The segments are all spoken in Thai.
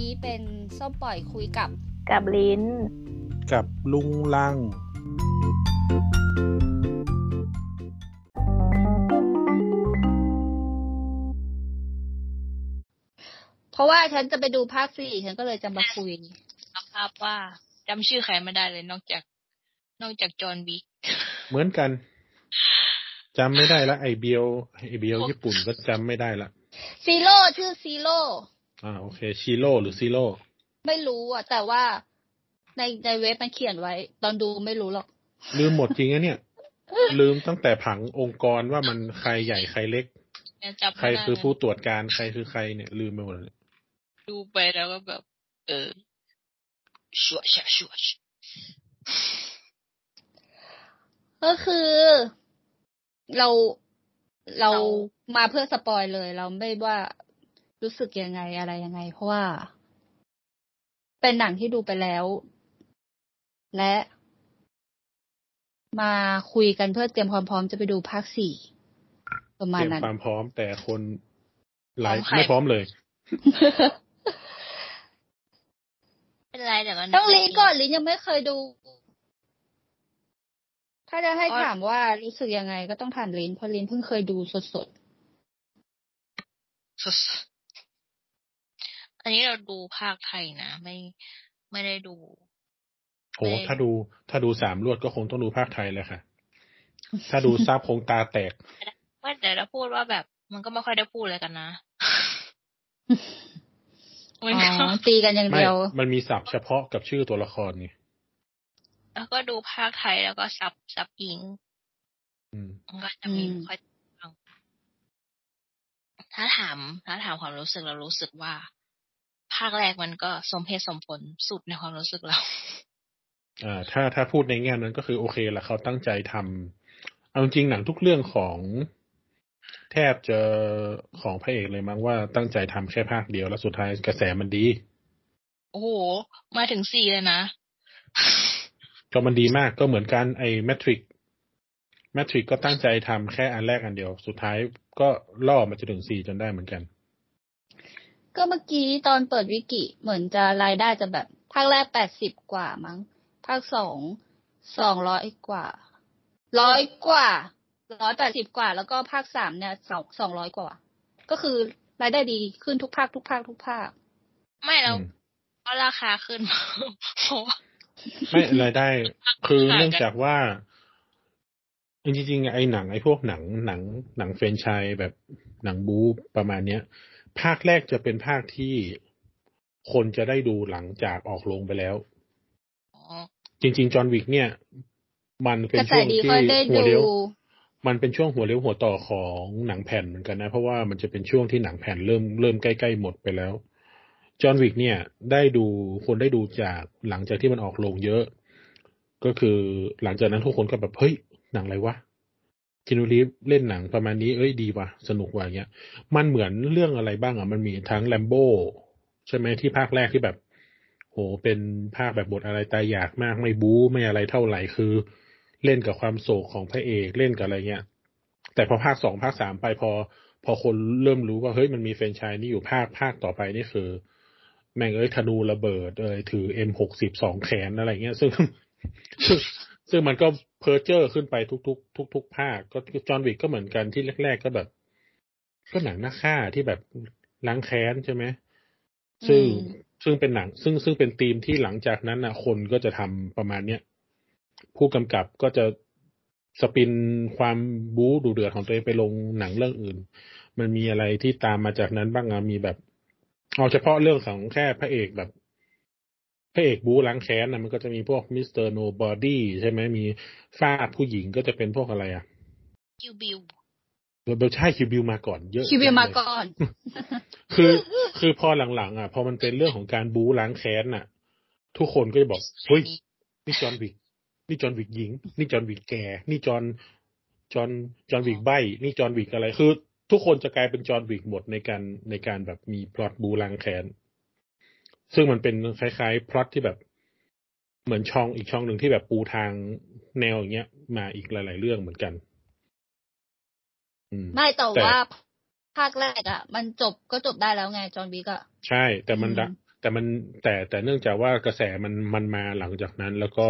นี้เป็นส้มปล่อยคุยกับกับลิ้น กับลุงลัง เพราะว่าฉันจะไปดูภาคสี่ฉันก็เลยจะมาคุยภาพว่าจำชื่อใครไม่ได้เลยนอกจาก นอกจากจอห์นวิกเหมือนกันจำไม่ได้ละไอเบียวไอเบียวญี่ปุ่นก็จำไม่ได้ละซีโร่ชื่อซีโร่ อ่าโอเคชิโร่หรือซีโร่ไม่รู้อะ แต่ว่าในในเว็บมันเขียนไว้ ตอนดูไม่รู้หรอก ลืมหมดจริงอะเนี่ย ลืมตั้งแต่ผังองค์กรว่ามันใครใหญ่ใครเล็กยังจำใครไม่ได้คือผู้ตรวจการใครคือใครเนี่ย ลืมไปหมดเลยดูไปแล้วก็แบบ เออชัวชะชัวชะก็คือเราเรามาเพื่อสปอยเลย เราไม่ว่า รู้สึกยังไงอะไรยังไง เพราะว่า เป็นหนังที่ดูไปแล้ว และมาคุยกันเพื่อเตรียมความพร้อมจะไปดูภาคสี่ประเตมาณรียมนั้นความพร้อมแต่คนหลายไม่พร้อมเลย เป็นไรแต่มันต้องลิ้นก่อนลิ้นยังไม่เคยดู ถ้าจะให้ถามว่ารู้สึกยังไง ก็ต้องถามลิ้นเพราะลิ้นเพิ่งเคยดูสดสุดๆ อันนี้เราดูภาคไทยนะ ไม่ไม่ได้ดูโหถ้าดู ถ้าดูสามรวดก็คงต้องดูภาคไทยเลยค่ะ ถ้าดูซับคงตาแตกว่าแต่เราพูดว่าแบบ มันก็ไม่ค่อยได้พูดอะไรกันนะๆมันอ๋ก็อตีกันอย่างไม่เดียว มันมีศัพท์เฉพาะกับชื่อตัวละครไงแล้วก็ดูภาคไทยแล้วก็ซับซับอิงอืมมันก็จะมีอืมไม่ค่อยฟังถ้าถาม ถ้าถามความรู้สึกเรารู้สึกว่า ภาคแรกมันก็สมเหตุสมผลสุดในความรู้สึกเราอ่าถ้าถ้าพูดในแง่นั้นก็คือโอเคละเขาตั้งใจทำเอาจริงหนังทุกเรื่องของแทบจะของพระเอกเลยมั้งว่าตั้งใจทำแค่ภาคเดียวแล้วสุดท้ายกระแสมันดี โอ้โห มาถึงสี่เลยนะ ก็มันดีมากก็เหมือนกันไอ้แมทริกแมทริกก็ตั้งใจทำแค่อันแรกอันเดียว สุดท้ายก็ล่อมาจนถึงสี่จนได้เหมือนกัน ก็เมื่อกี้ตอนเปิดวิกิเหมือนจะรายได้จะแบบ ภาคแรกแปดสิบกว่ามั้ง ภาคสองสองร้อยกว่าร้อยกว่าร้อยแปดสิบกว่า แล้วก็ภาคสามเนี่ยสองสองร้อยกว่า ก็คือรายได้ดีขึ้นทุกภาคทุกภาคทุกภาค ไม่เราอืมเพราะราคาขึ้นเพราะว่าไม่รายได้ คือต่างกันเนื่องจากว่าจริงๆไอ้หนังไอ้พวกหนังหนังหนังเฟรนไชายแบบหนังบู๊ประมาณเนี้ย ภาคแรกจะเป็นภาคที่คนจะได้ดูหลังจากออกโรงไปแล้วอ๋อจริง ๆ จอห์นวิกเนี่ย มันเป็กนระแสช่วงดีที่ก็ได้หัวดูเลี้ยวมันเป็นช่วงหัวเลี้ยวหัวต่อของหนังแผ่นเหมือนกันนะ เพราะว่ามันจะเป็นช่วงที่หนังแผ่นเริ่มเริ่มใกล้ๆหมดไปแล้ว จอห์นวิกเนี่ย ได้ดูคนได้ดูจากหลังจากที่มันออกโรงเยอะ ก็คือหลังจากนั้นทุกคนก็แบบเฮ้ยหนังอะไรวะ คินูรีฟเล่นหนังประมาณนี้ เอ้ยดีว่ะ สนุกว่ะเงี้ย มันเหมือนเรื่องอะไรบ้างอะ มันมีทั้งแลมโบใช่ไหมที่ภาคแรกที่แบบ โห เป็นภาคแบบบทอะไรตายอยากมากไม่บู๊ไม่อะไรเท่าไหร่คือ เล่นกับความโศกของพระเอกเล่นกับอะไรเงี้ย แต่พอภาคสองภาคสามไปพอ พอคนเริ่มรู้ว่าเฮ้ยมันมีแฟรนไชส์นี่อยู่ภาคภาคต่อไปนี่คือ แม่งเอ้ยธนูระเบิดเอ้ยถือ M หกสิบสองแขนอะไรเงี้ย ซึ่งซึ่งมันก็ เพอร์เจอร์ขึ้นไปทุกๆทุกๆภาคก็จอห์นวิกก็เหมือนกันที่แรกๆก็แบบ ก็หนังหน้าฆ่าที่แบบล้างแค้นใช่ไหมซึ่งอืมซึ่งเป็นหนัง ซึ่งซึ่งเป็นธีมที่หลังจากนั้นนะคนก็จะทำประมาณเนี้ยผู้กำกับก็จะ spin ความบู๊ดูเดือดของตัวเองไปลงหนังเรื่องอื่น มันมีอะไรที่ตามมาจากนั้นบ้างอะมีแบบ เอาเฉพาะเรื่องของแค่พระเอกแบบ พระเอกบู๊ล้างแค้นนะมันก็จะมีพวก Mister Nobody ใช่ไหมมีฝั่งผู้หญิงก็จะเป็นพวกอะไรอะ Kill Bill ใช่ Kill Bill มาก่อนเยอะ Kill Bill มาเลยก่อน คือคือพอหลังๆ อะ พอมันเป็นเรื่องของการบู๊ล้างแค้นน่ะ ทุกคนก็จะบอกเฮ้ยนี่จอห์นวิกนี่จอห์นวิกหญิง นี่จอห์นวิกแก่ นี่จอห์นจอห์นจอห์นวิกใบนี่จอห์นวิกอะไรคือ ทุกคนจะกลายเป็นจอห์นวิกหมดในการในการแบบมีพล็อตบูล้างแค้น ซึ่งมันเป็นคล้ายๆพล็อตที่แบบเหมือนช่องอีกช่องหนึ่งที่แบบปูทางแนวอย่างเงี้ย มาอีกหลาย ๆ เรื่องเหมือนกันอืมไม่แต่แต่ว่าภาคแรกอะ มันจบก็จบได้แล้วไงจอห์นวิกอะใช่ แต่มันอืมแต่มันแต่แต่เนื่องจากว่ากระแสมันมันมาหลังจากนั้นแล้วก็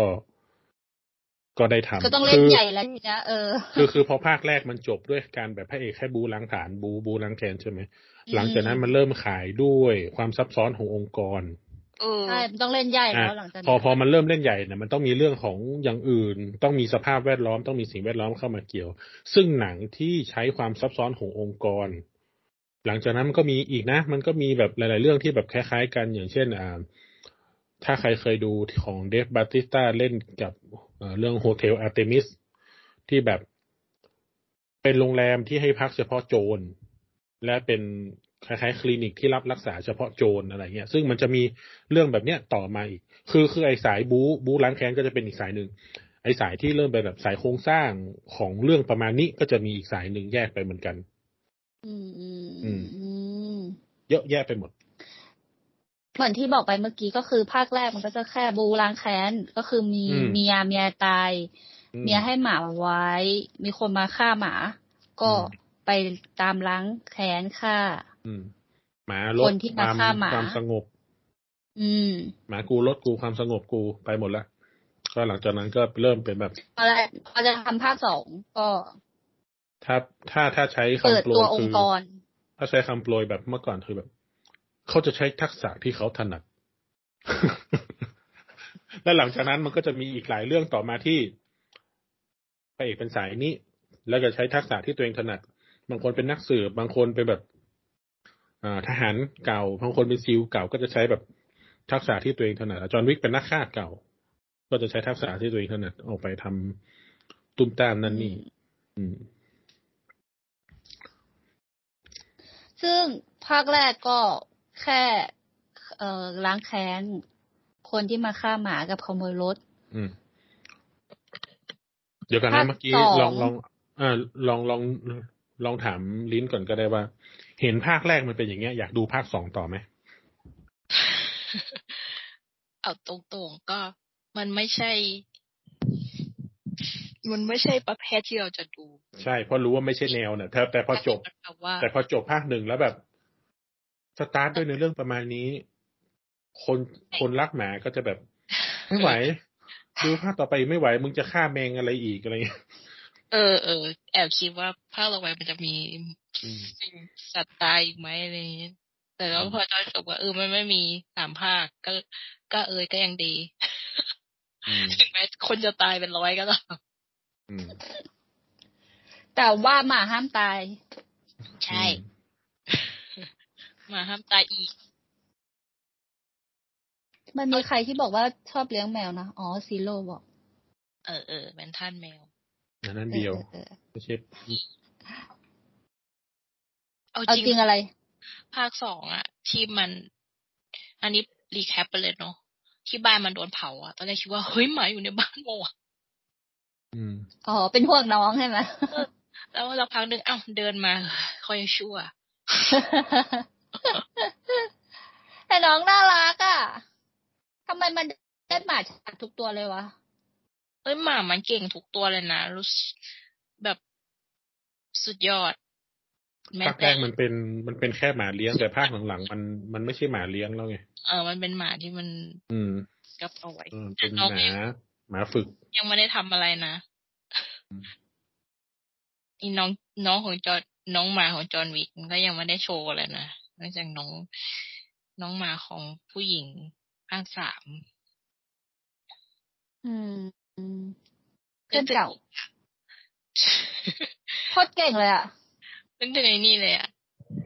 ก็ได้ทำก็ต้องเล่นคืใหญ่แล้วทีนะเออคือคือพอภาคแรกมันจบด้วยการแบบพระเอกแค่บูล้างฐานบูบูล้างแคนใช่ไหมหลังจากนั้นมันเริ่มขายด้วยความซับซ้อนขององค์กรเออใช่มันต้องเล่นใหญ่อะแล้วหลังจากพอนั้นพอมันเริ่มเล่นใหญ่เนี่ยมันต้องมีเรื่องของอย่างอื่น ต้องมีสภาพแวดล้อมต้องมีสิ่งแวดล้อมเข้ามาเกี่ยว ซึ่งหนังที่ใช้ความซับซ้อนขององค์กร หลังจากนั้นมันก็มีอีกนะ มันก็มีแบบหลาย ๆ เรื่องที่แบบคล้าย ๆ กันอย่างเช่นอ่าถ้าใครเคยดูของ Dave Bautista เล่นกับ เอ่อเรื่อง Hotel Artemis ที่แบบเป็นโรงแรมที่ให้พักเฉพาะโจร และเป็นคล้ายๆ คลินิกที่รับรักษาเฉพาะโจรอะไรเงี้ย ซึ่งมันจะมีเรื่องแบบเนี้ยต่อมาอีก คือคือไอ้สายบู๊บู๊ล้างแค้นก็จะเป็นอีกสายหนึ่ง ไอ้สายที่เริ่มเป็นแบบสายโครงสร้างของเรื่องประมาณนี้ก็จะมีอีกสายหนึ่งแยกไปเหมือนกัน อืมอืมอืมอืมเยอะแยะไปหมด เหมือนที่บอกไปเมื่อกี้ก็คือภาคแรกมันก็จะแค่บูล้างแค้นก็คือมีอืมเมียเมียตายอืมเมียให้หมาไว้ มีคนมาฆ่าหมา ก็อืมไปตามล้างแค้นฆ่าอืมหมาลดคนที่คมาวามฆ่าหมาความสงบ อืม หมากูลดกูความสงบกูไปหมดละก็หลังจากนั้นก็เริ่มเป็นแบบพอแล้วพอจะทำภาคสองก็ ถ้าถ้าถ้าใช้เปิดคำโปรตัวยองคือค์กรถ้าใช้คำโปรยแบบเมื่อก่อนคือแบบ เขาจะใช้ทักษะที่เขาถนัด และหลังจากนั้นมันก็จะมีอีกหลายเรื่องต่อมาที่พระเอกเป็นสายนี้ แล้วก็ใช้ทักษะที่ตัวเองถนัด บางคนเป็นนักสืบบางคนเป็นแบบอ่าทหารเก่า บางคนเป็นซิลเก่าก็จะใช้แบบทักษะที่ตัวเองถนัดจอห์นวิกเป็นนักฆ่าเก่า ก็จะใช้ทักษะที่ตัวเองถนัดออกไปทำตุ้มตามนั่นนี่อืมซึ่งภาคแรกก็ แค่เอ่อล้างแค้นคนที่มาฆ่าหมากับขโมยรถอืมเดี๋ยวกันภานะคเมื่อกี้สองลองลองอ่าลองลองลองถามลิ้นก่อนก็ได้ว่า เห็นภาคแรกมันเป็นอย่างเงี้ยอยากดูภาคสองต่อไหมเอาตรงๆก็มันไม่ใช่ มันไม่ใช่ประเภทที่เราจะดู ใช่เพราะรู้ว่าไม่ใช่แนวเนี่ยแต่แต่พอจบมันแบบว่าแต่พอจบภาคหนึ่งแล้วแบบ สตาร์ทด้วยในเรื่องประมาณนี้ คนคนรักหมาก็จะแบบ ไม่ไหว ดูภาคต่อไปไม่ไหว มึงจะฆ่าแมงอะไรอีกอะไรเงี้ยเออเออแอบคิดว่าภาคต่อไปมันจะมีอืมสิ่งสัตว์ตายอีกไหมอะไรอย่างเงี้ยแต่แล้วพอตอนจบว่าเออมันไม่มีสามภาคก็ ก็เออก็ยังดีอืมถึงแม้คนจะตายเป็นร้อยก็ตามอืมแต่ว่าหมาห้ามตาย ใช่ หมาห้ามตายอีก มันมีใครที่บอกว่าชอบเลี้ยงแมวนะ อ๋อซีโร่บอก เออเออเป็นท่านแมวอันนั้นเดียวออออไม่ใช่เอาเอาจจริริงงอะไร ภาคสองอะที่มัน อันนี้รีแคปไปเลยเนาะที่บ้านมันโดนเผาอะตอนแรกคิดว่าเฮ้ยหมาอยู่ในบ้านโมอะอืมอ๋อ เป็นห่วงน้องใช่ไหมแล้วเราพักหนึ่งเอ้าเดินมาค่อยชั่ว แต่น้องน่ารักอะทำไมมันได้หมาจากทุกตัวเลยวะเอ้ยหมามันเก่งทุกตัวเลยนะรู้สึกแบบสุดยอดแม้ภาคแรแต่กมันเป็นมันเป็นแค่หมาเลี้ยงแต่ภาคหลังๆมันมันไม่ใช่หมาเลี้ยงแล้วไงเออมันเป็นหมาที่มัน อืมกับเอาไว้เออเป็นหน้องมายังหมาฝึก ยังไม่ได้ทำอะไรนะอืมอีน้องน้องของจอร์น้องหมาของจอห์นวิกมันก็ยังไม่ได้โชว์อะไรนะ นอกจากน้องน้องหมาของผู้หญิงภาคสามอืมอืมเพื่อนเก่าโคตรเก่งเลยอะนึกถึงไอ้นี่เลยอะ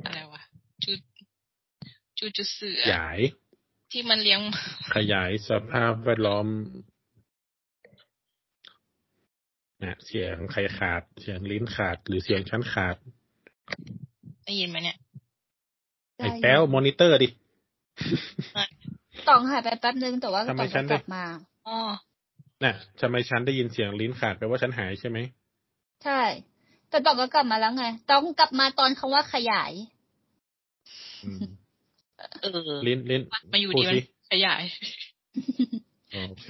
อะไรวะจูจูจูเสือขยาย ที่มันเลี้ยง ขยายสภาพแวดล้อมนะเสียงใครขาด เสียงลิ้นขาด หรือเสียงชั้นขาด ได้ยินไหมเนี่ย ไอ้แป้วมอนิเตอร์ดิต่องหายไปแป๊บนึงแต่ว่าทำไมต่องฉัก็นกได้ลับมาอ๋อน่ะทำไมฉันได้ยินเสียงลิ้นขาดแปลว่าฉันหายใช่ไหมใช่ แต่ต่องก็กลับมาแล้วไงต้องกลับมาตอนคำว่าขยายอืมเออลิ้นลิ้นมาอยู่พูดีดมันสิขยายโอเค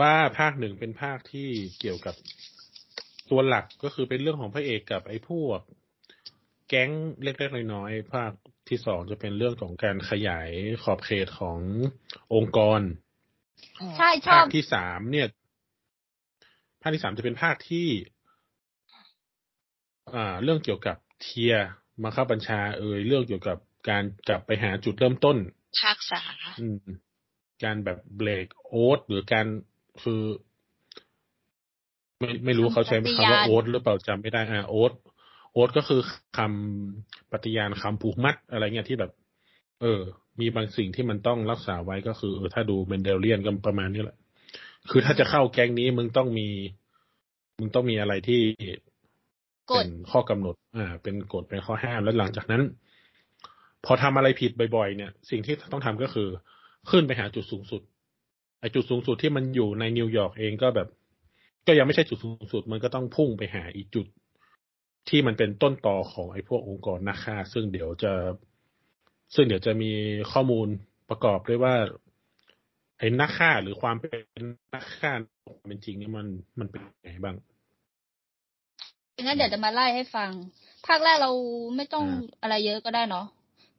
ว่าภาคหนึ่งเป็นภาคที่เกี่ยวกับตัวหลักก็คือเป็นเรื่องของพระเอกกับไอ้พวก แก๊งเล็กๆน้อยๆภาค ที่สองจะเป็นเรื่องของการขยายขอบเขตขององค์กร ใช่ชอภาบคที่สามเนี่ย ภาคที่สามจะเป็นภาคที่ อ่า เรื่องเกี่ยวกับเทียร์มาเข้าบัญชา เอ่ยเรื่องเกี่ยวกับการกลับไปหาจุดเริ่มต้น ภาคษาอืมการแบบเบรกโอ๊ตหรือการคือ ไม่ไม่รู้เขาใช้คำปฏิคำว่าญาณโอ๊ตหรือเปล่าจำไม่ได้อ่าโอ๊ต โอ๊ตก็คือคำปฏิญาณคำผูกมัดอะไรเงี้ยที่แบบ เออ มีบางสิ่งที่มันต้องรักษาไว้ก็คือเออถ้าดูเมนเดลเลียนก็ประมาณนี้แหละ คือถ้าจะเข้าแก๊งนี้มึงต้องมี มึงต้องมีอะไรที่เป็นข้อกำหนด อ่า เป็นกฎเป็นข้อห้ามแล้วหลังจากนั้น พอทำอะไรผิดบ่อยๆเนี่ย สิ่งที่ต้องทำก็คือ ขึ้นไปหาจุดสูงสุดไอ้จุดสูงสุดที่มันอยู่ในนิวยอร์กเองก็แบบ ก็ยังไม่ใช่จุดสูงสุด มันก็ต้องพุ่งไปหาอีกจุด ที่มันเป็นต้นต่อของไอ้พวกองค์กรนักฆ่า ซึ่งเดี๋ยวจะ ซึ่งเดี๋ยวจะมีข้อมูลประกอบด้วยว่า ไอ้นักฆ่าหรือความเป็นนักฆ่าความเป็นจริงเนี่ยมันมันเป็นยังไงบ้างงั้นเดี๋ยวจะมาไล่ให้ฟัง ภาคแรกเราไม่ต้องอ่าอะไรเยอะก็ได้เนาะ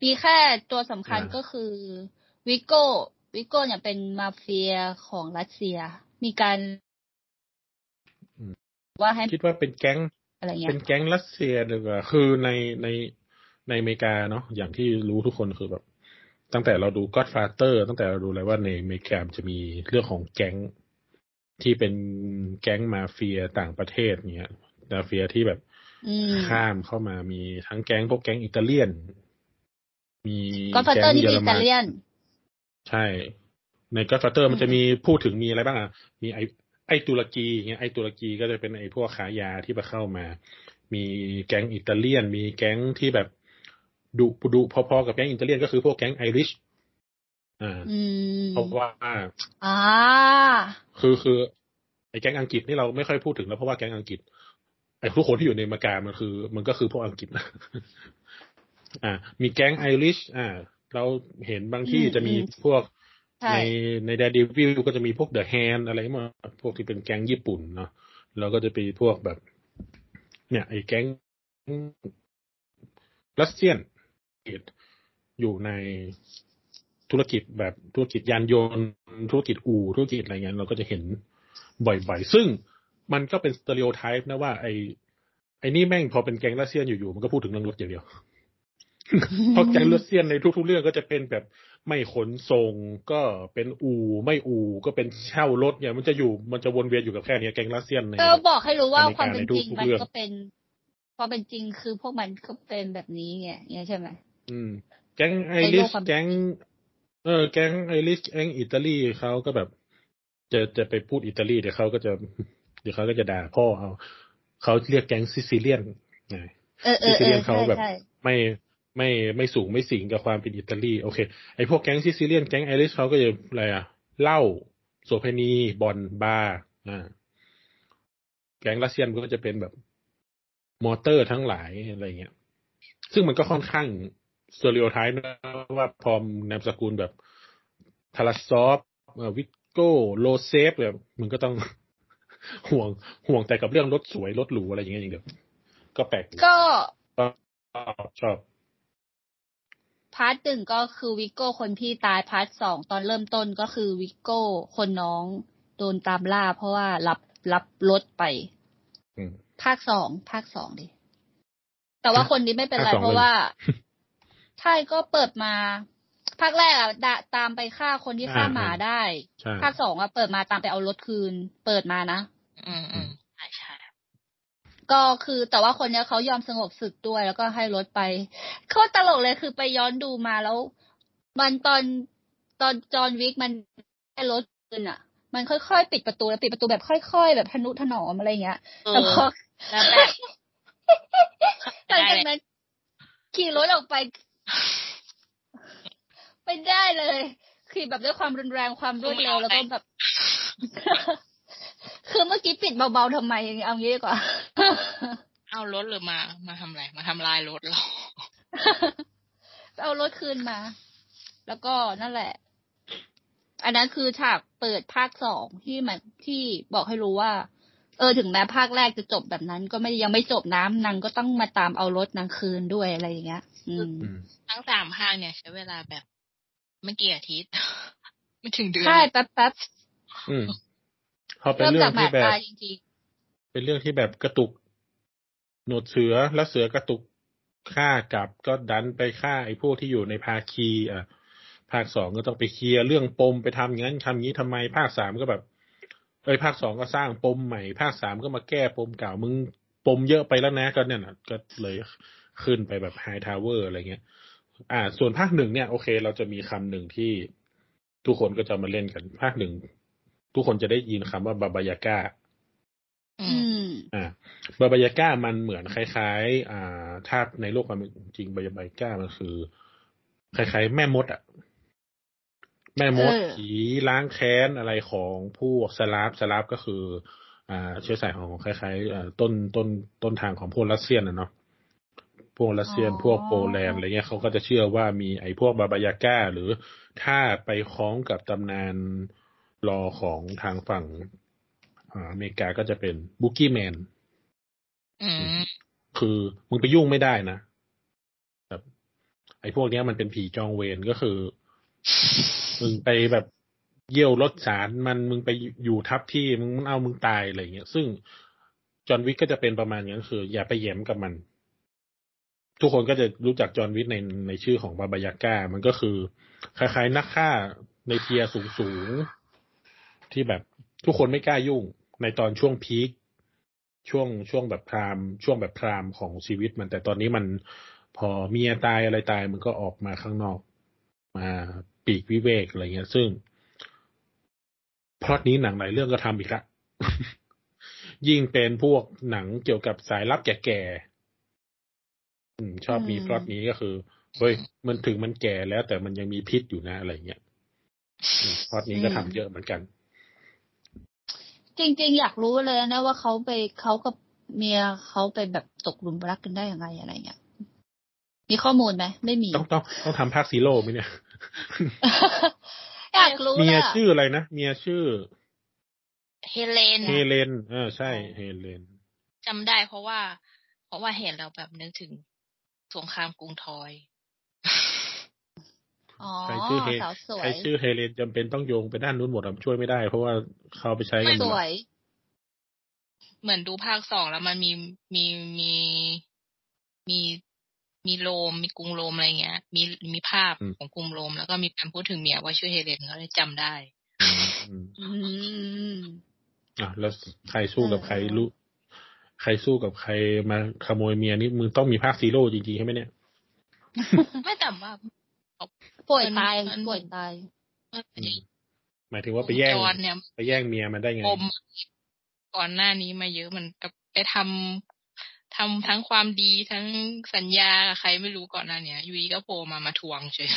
มีแค่ตัวสำคัญอ่าก็คือวิโก้วิโก้เนี่ยเป็นมาเฟียของรัสเซีย มีการอืมว่าให้คิดว่าเป็นแก๊ง อะไรเงี้เป็ยนแก๊งรัสเซียดีกว่าคือในในในอเมริกาเนาะอย่างที่รู้ทุกคนคือแบบ ตั้งแต่เราดู Godfather ตั้งแต่เราดูอะไรว่าในอเมริกามันจะมีเรื่องของแก๊งที่เป็นแก๊งมาเฟียต่างประเทศเนี้ยมาเฟียที่แบบอืมข้ามเข้ามามีทั้งแก๊งพวกแก๊งอิตาเลียน มีก็ฟัตเตอร์นี่เยเป็นออิรมัตานเลียน ใช่ ในก็ฟัตเตอร์มันจะอืมมีพูดถึงมีอะไรบ้างอะ มีไอ ไอตุรกีเงี้ยไอตุรกีก็จะเป็นไอพวกขายาที่มาเข้ามา มีแก๊งอิตาเลียน มีแก๊งที่แบบดุดุพอๆกับแก๊งอิตาเลียนก็คือพวกแก๊งไอริชอ่าอืมเพราะว่าอ่าคือคือไอแก๊งอังกฤษนี่เราไม่ค่อยพูดถึงแล้วเพราะว่าแก๊งอังกฤษไอทุกคนที่อยู่ในอเมริกามันคือ มันก็คือพวกอังกฤษนะอ่า มีแก๊งไอริชอ่า เราเห็นบางที่อืมจะมีอืมพวก ใช่ในในด d ดวิลก็จะมีพวกเดอะแฮนอะไรมาพวกที่เป็นแก๊งญี่ปุ่นเนาะแล้วก็จะมีพวกแบบ เนี่ย ไอ้แก๊งRussian อยู่ในธุรกิจแบบธุรกิจยานยนต์ ธุรกิจอู่ธุรกิจอะไรเงี้ยเราก็จะเห็นบ่อยๆ ซึ่งมันก็เป็น stereotype นะว่าไอ้ไอ้นี่แม่งพอเป็นแก๊ง Russian อยู่ๆ มันก็พูดถึงเรื่องรถอย่างเดียวเพราะแก๊ง Russian ในทุกๆเรื่องก็จะเป็นแบบ ไม่ขนส่งก็เป็นอู่ไม่อู่ก็เป็นเช่ารถเนี่ยมันจะอยู่มันจะวนเวียนอยู่กับแค่เนี้ยแก๊ง Russian ในก็บอกให้รู้ว่าอเมริกาความเป็นจริงในทุกๆมันเรื่องก็เป็นความเป็นจริงคือพวกมันก็เป็นแบบนี้ไงเนี่ยใช่ไหมอืม แก๊งไอในโลริกสความเป็นแก๊งเออแก๊งไอริสแก๊งอิตาลีเขาก็แบบ จะจะไปพูดอิตาลีเดี๋ยวเขาก็จะเดี๋ยวเขาก็จะด่าพ่อเอาเขาเรียกแก๊งซิซิเลียนนะเออเอซิอซิเอเลียอนเขาใช่แบบใช่ไม่ ไม่ไม่สูงไม่สิงกับความเป็นอิตาลีโอเคไอพวกแก๊งซิซิเลียนแก๊งไอริสเขาก็จะอะไรอะเหล้าโสเภณีบอลบาร์อ่าแก๊ง Russian ก็จะเป็นแบบมอเตอร์ทั้งหลายอะไรเงี้ย ซึ่งมันก็ค่อนข้าง stereotype นะว่าพอมนามสกุลแบบทาราซอฟวิโก้โยเซฟแบบมันก็ต้องห่วงห่วงแต่กับเรื่องรถสวยรถหรูอะไรอย่างเงี้ยอย่างเดียว ก็แปลกดีก็ชอบชอบ part หนึ่งก็คือวิโก้คนพี่ตาย part สองตอนเริ่มต้นก็คือวิโก้คนน้องโดนตามล่า เพราะว่ารับรับรถไปอืมภาคสองภาคสองดิแต่ว่าคนนี้ไม่เป็นไรภาคสองเพราะเลยว่าใช่ก็เปิดมาภาคแรกอะดะตามไปฆ่าคนที่ฆ่าอ่าหมาได้ใช่ภาคสองอะเปิดมาตามไปเอารถคืน เปิดมานะอืมอืมใช่ใช่ ก็คือแต่ว่าคนเนี้ยเขายอมสงบศึกด้วยแล้วก็ให้รถไปโคตรตลกเลยคือไปย้อนดูมาแล้ว มันตอนตอนจอห์นวิกมันให้รถคืนอะ มันค่อยๆปิดประตูแล้วปิดประตูแบบค่อย ๆ แบบทนุถนอมอะไรเงี้ยเอแต่อพอแล้วแบบหลังจากนั้นขี่รถออกไปไม่ได้เลยขี่แบบด้วยความรุนแรงความรวดเร็วแล้วก็แบบ คือเมื่อกี้ปิดเบาๆทำไมเอางี้ดีกว่า เอารถหรือมา มาทำอะไร มาทำลายรถเราเอารถคืนมา แล้วก็นั่นแหละ อันนั้นคือฉากเปิดภาคสองที่มันที่บอกให้รู้ว่า เออถึงแม้ภาคแรกจะจบแบบนั้น ก็ไม่ยังไม่จบน้ำนางก็ต้องมาตามเอารถนางคืนด้วยอะไรอย่างเงี้ยอืมอืมทั้งสามภาคเนี่ย ใช้เวลาแบบไม่กี่อาทิตย์ ไม่ถึงเดือนใช่แป๊บแป๊บ อืมพอเป็นเริ่มเรื่องจากหมาที่แบบตายจริงเป็นเรื่องที่แบบกระตุก หนวดเสือแล้วเสือกระตุกฆ่ากลับก็ดันไปฆ่าไอ้พวกที่อยู่ในภาคีอะภาคสองก็ต้องไปเคลียร์เรื่องปมไปทำอย่างนั้นทำอย่างนี้ทำไมภาคสามก็แบบเอ้ยภาคสองก็สร้างปมใหม่ ภาคสามก็มาแก้ปมเก่ามึงปมเยอะไปแล้วนะก็เนี่ยนะก็เลยขึ้นไปแบบ High Tower อะไรเงี้ย อ่า ส่วนภาคหนึ่งเนี่ยโอเค เราจะมีคำหนึ่งที่ทุกคนก็จะมาเล่นกัน ภาคหนึ่ง ทุกคนจะได้ยินคำว่าบาบายาก้าๆอืมอ่าบาบายาก้ามันเหมือนคล้าย ๆ อ่า ถ้าในโลกความเป็นจริงบาบายาก้ามันคือ คล้าย ๆ แม่มดอะแม่มดเออผีล้างแค้นอะไรของพวกสลาฟสลาฟก็คือ อ่า เชื้อสายของคล้ายๆอ่าต้นต้นต้นทางของพวกรัสเซียนนะเนาะพวกรัสเซียนอ๋อพวกโปแลนด์อะไรเงี้ยเขาก็จะเชื่อว่ามีไอ้พวกบาบายาก้า หรือถ้าไปคล้องกับตำนาน รอของทางฝั่งอ่าอเมริกาก็จะเป็นบุกี้แมนอืมคือมึงไปยุ่งไม่ได้นะแบบไอ้พวกเนี้ยมันเป็นผีจองเวรก็คือ มึงไปแบบเยี่ยวรถสารมันมึงไปอยู่ทับที่มึงเอามึงตายอะไรเงี้ย ซึ่งจอห์นวิกก็จะเป็นประมาณอย่างนั้นคือ อย่าไปแหย้มกับมัน ทุกคนก็จะรู้จักจอห์นวิกในในชื่อของบาบายาก้า มันก็คือคล้ายๆนักฆ่าใน tier สูงๆ ที่แบบทุกคนไม่กล้ายุ่ง ในตอนช่วง peak ช่วงช่วงแบบ prime ช่วงแบบ prime ของชีวิตมันแต่ตอนนี้มันพอเมียตายอะไรตายมันก็ออกมาข้างนอก มาปลีกวิเวกอะไรเงี้ย ซึ่งพล็อตนี้หนังหลายเรื่องก็ทำอีกละยิ่งเป็นพวกหนังเกี่ยวกับสายลับแก่ๆอืมชอบมีอืมพล็อตนี้ก็คือเฮ้ยมันถึงมันแก่แล้วแต่มันยังมีพิษอยู่นะอะไรเงี้ยอืมพล็อตนี้ก็ทำเยอะเหมือนกัน จริง ๆ อยากรู้เลยนะว่าเขาไปเขากับเมียเขาไปแบบตกหลุมรักกันได้ยังไงอะไรเงี้ยมีข้อมูลไหมไม่มีต้องต้องต้องทำภาค zero ไหมเนี่ยอยากรู้เมียอะชื่ออะไรนะเมียชื่อ เฮเลนเฮเลนเออใช่เฮเลนจำได้เพราะว่า เพราะว่าเห็นเราแบบนึกถึงสงครามกรุงทอยอ๋อ ใครชื่อเฮสาวสวใครยชื่อเฮเลนจำเป็นต้องโยงไปด้านนู้นหมดอะช่วยไม่ได้ เพราะว่าเขาเอาไปใช้กันหสมดวย เหมือนดูภาคสองแล้วมันมีมีมีมีมีโรมมีกรุงโรมอะไรเงี้ย มีมีภาพของกรุงโรมแล้วก็มีการพูดถึงเมียว่าชื่อเฮเลนก็เลยจำได้อืมอืมอะแล้วใครสู้กับเออใครรู้ใครสู้กับใครมาขโมยเมียนี่มึงต้องมีภาคซีโร่จริงๆใช่ไหมเนี่ย ไม่แต่ว่า ป่วยตายมันป่วยตายหมายถึงว่าไปแย่งจรเนี่ยไปแย่งเมียมันได้ไงปมก่อนหน้านี้มาเยอะมันกับไปทำทำทั้งความดีทั้งสัญญากับใครไม่รู้ก่อนหน้าเนี้ยอยูดีก็โผล่มามาทวงเฉย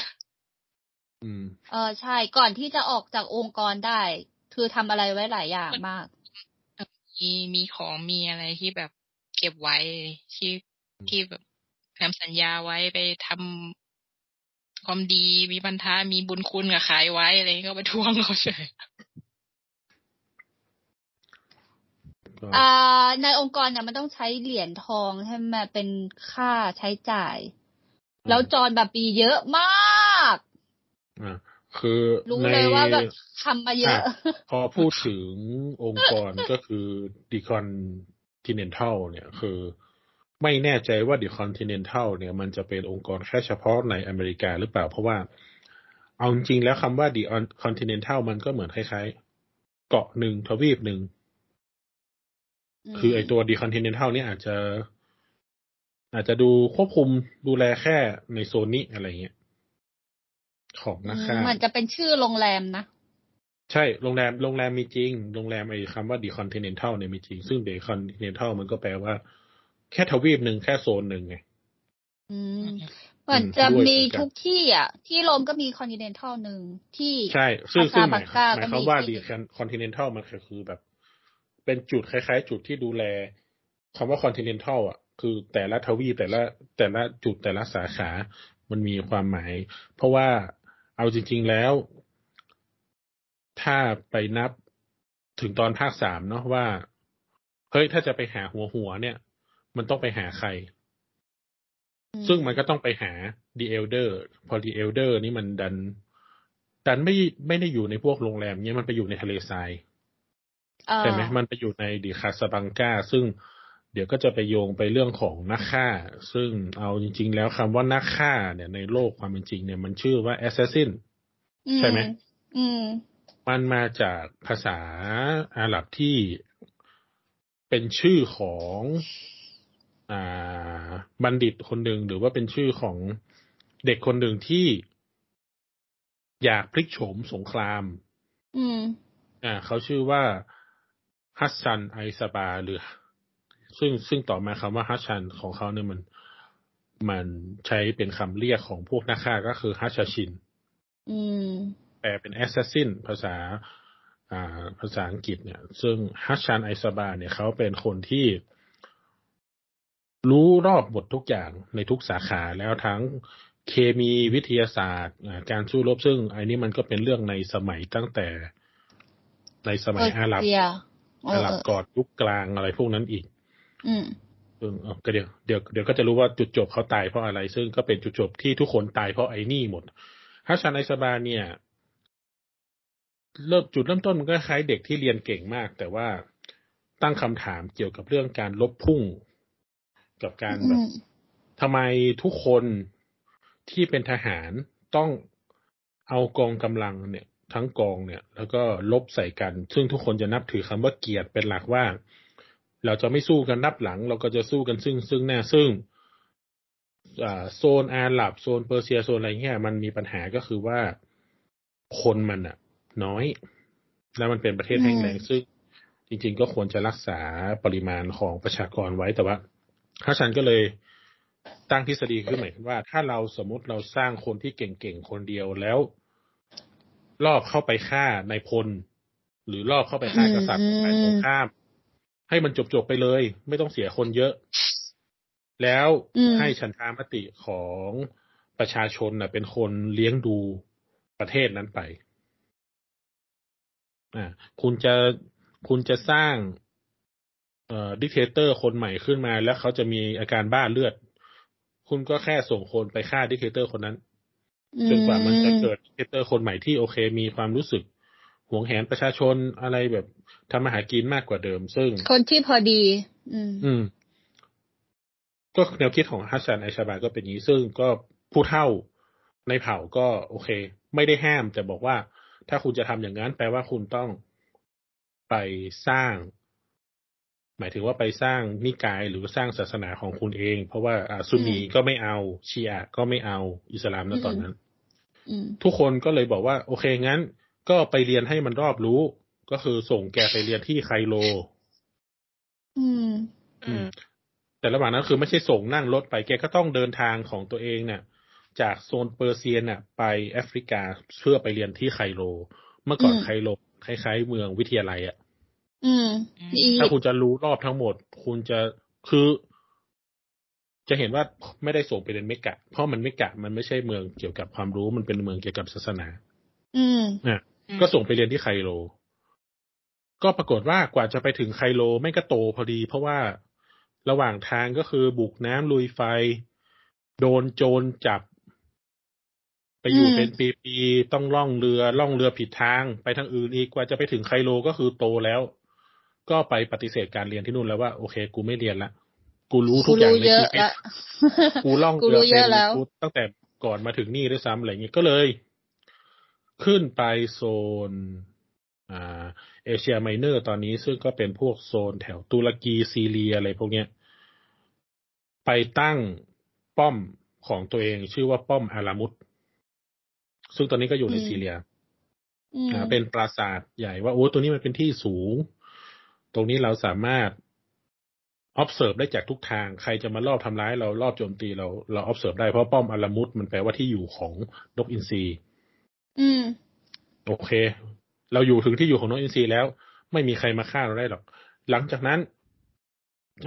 อืมเออใช่ก่อนที่จะออกจากองค์กรได้ คือทำอะไรไว้หลายอย่างมาก มีมีของมีอะไรที่แบบเก็บไว้ที่ที่แบบทำสัญญาไว้ไปทำ ความดีมีพันธะมีบุญคุณกับใครไว้อะไรก็ไปทวงเขาเฉยก็อ่าในองค์กรเนี่ยมันต้องใช้เหรียญทองใช่ไหมเป็นค่าใช้จ่าย แล้วจอนแบบมีเยอะมากอะคือรู้ในเลยว่าแบบทำมาเยอะอะพอพูดถึงองค์กรก็คือ The Continental เนี่ย คือ ไม่แน่ใจว่า The Continental เนี่ยมันจะเป็นองค์กรแค่เฉพาะในอเมริกาหรือเปล่า เพราะว่าเอาจริงๆแล้วคำว่า The Continental มันก็เหมือนคล้ายๆ เกาะหนึ่งทวีปหนึ่ง คือไอตัว The Continental เนี่ยอาจจะ อาจจะดูควบคุมดูแลแค่ในโซนนี้อะไรเงี้ยของนักฆ่าเหมือนจะเป็นชื่อโรงแรมนะ ใช่โรงแรมโรงแรมมีจริง โรงแรมไอ้คำว่า The Continental เนี่ยมีจริง ซึ่ง The Continental มันก็แปลว่า แค่ทวีปหนึ่งแค่โซนหนึ่งไงอืมเหมือนจะด้วยมีเหมือนกันทุกที่อะ ที่โรมก็มีคอนติเนนทัลหนึ่งที่ใช่ซึ่งซึ่งหมายคาซาบลังกาหมายก็ความมีว่าที่ The Continental มันคือแบบ เป็นจุดคล้ายๆ จุดที่ดูแลคำว่า Continental อะ คือแต่ละทวีปแต่ละแต่ละจุดแต่ละสาขา มันมีความหมาย เพราะว่าเอาจริง ๆแล้ว ถ้าไปนับถึงตอนภาคสามเนาะว่า เฮ้ยถ้าจะไปหาหัวหัวเนี่ย มันต้องไปหาใครอืมซึ่งมันก็ต้องไปหา The Elder พอ The Elder นี่มันดัน ดันไม่ไม่ได้อยู่ในพวกโรงแรมเนี่ยมันไปอยู่ในทะเลทรายอ่าใช่ไหมมันไปอยู่ในดิคาสบังกาซึ่งเดี๋ยวก็จะไปโยงไปเรื่องของนักฆ่า ซึ่งเอาจริง ๆ แล้วคำว่านักฆ่า เนี่ย ในโลกความเป็นจริง เนี่ยมันชื่อว่า assassin ใช่ไหมอืมมันมาจากภาษาอาหรับที่เป็นชื่อของ อ่า บัณฑิตคนหนึ่งหรือว่าเป็นชื่อของเด็กคนหนึ่งที่อยากพลิกโฉมสงคราม อืม อ่า เขาชื่อว่าฮัสซันไอซาบาหรือ ซึ่งซึ่งต่อมาคำว่าฮัสซันของเขาเนี่ยมัน มันใช้เป็นคำเรียกของพวกนักฆ่าก็คือฮัชชาชิน อืม แปลเป็น assassin ภาษา อ่า ภาษาอังกฤษเนี่ย ซึ่งฮัชชันไอซาบาเนี่ยเขาเป็นคนที่ รู้รอบหมดทุกอย่างในทุกสาขาแล้วทั้งเคมีวิทยาศาสตร์อ่าการสู้รบซึ่งไอ้นี่มันก็เป็นเรื่องในสมัยตั้งแต่ในสมัยอาหรับเจียเออาอหรับเออก่อนยุคกลางอะไรพวกนั้นอีก อืมซึ่งเออก็เดี๋ยวเดี๋ยวเดี๋ยวก็จะรู้ว่าจุดจบเขาตายเพราะอะไร ซึ่งก็เป็นจุดจบที่ทุกคนตายเพราะไอ้นี่หมดฮัชชันไอซาบาเนี่ย เริ่มจุดเริ่มต้นมันก็คล้ายเด็กที่เรียนเก่งมาก แต่ว่าตั้งคำถามเกี่ยวกับเรื่องการลบพุ่ง กับการแบอืบมทำไมทุกคนที่เป็นทหารต้องเอากองกำลังเนี่ย ทั้งกองเนี่ย แล้วก็ลบใส่กัน ซึ่งทุกคนจะนับถือคำว่าเกียรติเป็นหลักว่า เราจะไม่สู้กันนับหลัง เราก็จะสู้กันซึ่งซึ่งหน้าซึ่งอ่าโซนอาหรับโซนเปอร์เซียโซนอะไรเงี้ยมันมีปัญหาก็คือว่าคนมันอะน้อย แล้วมันเป็นประเทศแห้งแล้งซึ่งจริง ๆ ก็ควรจะรักษาปริมาณของประชากรไว้แต่ว่า ฮัสซันก็เลยตั้งทฤษฎีขึ้นใหม่ว่า ถ้าเราสมมติเราสร้างคนที่เก่งๆคนเดียวแล้วรอบเข้าไปฆ่านายพล หรือรอบเข้าไปฆ่ากษัตริย์ของฝ่ายตรงข้าม ให้มันจบๆไปเลย ไม่ต้องเสียคนเยอะ แล้วอืมให้ฉันทามติของประชาชนน่ะเป็นคนเลี้ยงดูประเทศนั้นไปอ่าคุณจะคุณจะสร้างเอ่อ dictator คนใหม่ขึ้นมา แล้วเขาจะมีอาการบ้าเลือด คุณก็แค่ส่งคนไปฆ่า dictator คนนั้นจนกว่ามันจะเกิด dictator คนใหม่ที่โอเค มีความรู้สึกหวงแหนประชาชนอะไรแบบทำมาหากินมากกว่าเดิม ซึ่ง คนที่พอดี อืม อืม ก็แนวคิดของฮัสซันไอชาบาก็เป็นอย่างนี้ ซึ่งก็ผู้เท่าในเผ่าก็โอเค ไม่ได้ห้ามแต่บอกว่า ถ้าคุณจะทำอย่างนั้นแปลว่าคุณต้องไปสร้าง หมายถึงว่าไปสร้างนิกายหรือสร้างศาสนาของคุณเอง เพราะว่าอ่าซุนนีอืมก็ไม่เอาชีอะก็ไม่เอาอิสลามนะตอนนั้นอืมทุกคนก็เลยบอกว่า โอเคงั้น ก็ไปเรียนให้มันรอบรู้ ก็คือส่งแกไปเรียนที่ไคโรอืม อืม แต่ระหว่างนั้นคือไม่ใช่ส่งนั่งรถไปแกก็ต้องเดินทางของตัวเองเนี่ยจากโซนเปอร์เซียเนี่ยไปแอฟริกาเพื่อไปเรียนที่ไคโรเมื่อก่อนอืมไคโรคล้ายๆเมืองวิทยาลัยอะ อืมอืมอียิถ้าปคุณต์จะรู้รอบทั้งหมด คุณจะคือ จะเห็นว่าไม่ได้ส่งไปเรียนเมกะ เพราะมันเมกะมันไม่ใช่เมืองเกี่ยวกับความรู้มันเป็นเมืองเกี่ยวกับศาสนา อืมอะก็ส่งไปเรียนที่ไคโร ก็ปรากฏว่ากว่าจะไปถึงไคโรไม่ก็โตพอดี เพราะว่าระหว่างทางก็คือบุกน้ำลุยไฟ โดนโจรจับ ไปอยู่อืมเป็นปีๆต้องล่องเรือล่องเรือผิดทาง ไปทางอื่นอีกกว่าจะไปถึงไคโรก็คือโตแล้ว ก็ไปปฏิเสธการเรียนที่นู่นแล้วว่าโอเค กูไม่เรียนละกูรู้ทุกูกอย่างรู้ในเยอะชีวิตละกูล่องกูเรือรู้เยเป็อะนแล้วกูตั้งแต่ก่อนมาถึงนี่ด้วยซ้ำอะไรเงี้ยก็เลย ขึ้นไปโซนอ่าเอเชียไมเนอร์ตอนนี้ซึ่งก็เป็นพวกโซนแถวตุรกีซีเรียอะไรพวกเนี้ย ไปตั้งป้อมของตัวเองชื่อว่าป้อมอารามุตซึ่งตอนนี้ก็อยู่ในอืมซีเรียอืมอ่าเป็นปราสาทใหญ่ว่าโอ้ตัวนี้มันเป็นที่สูง ตรงนี้เราสามารถ observe ได้จากทุกทาง ใครจะมารอบทำร้ายเรารอบโจมตีเราเรา observe ได้เพราะป้อมอารามุตมันแปลว่าที่อยู่ของนกอินทรีอืม โอเค เราอยู่ถึงที่อยู่ของนกอินทรีแล้ว ไม่มีใครมาฆ่าเราได้หรอก หลังจากนั้น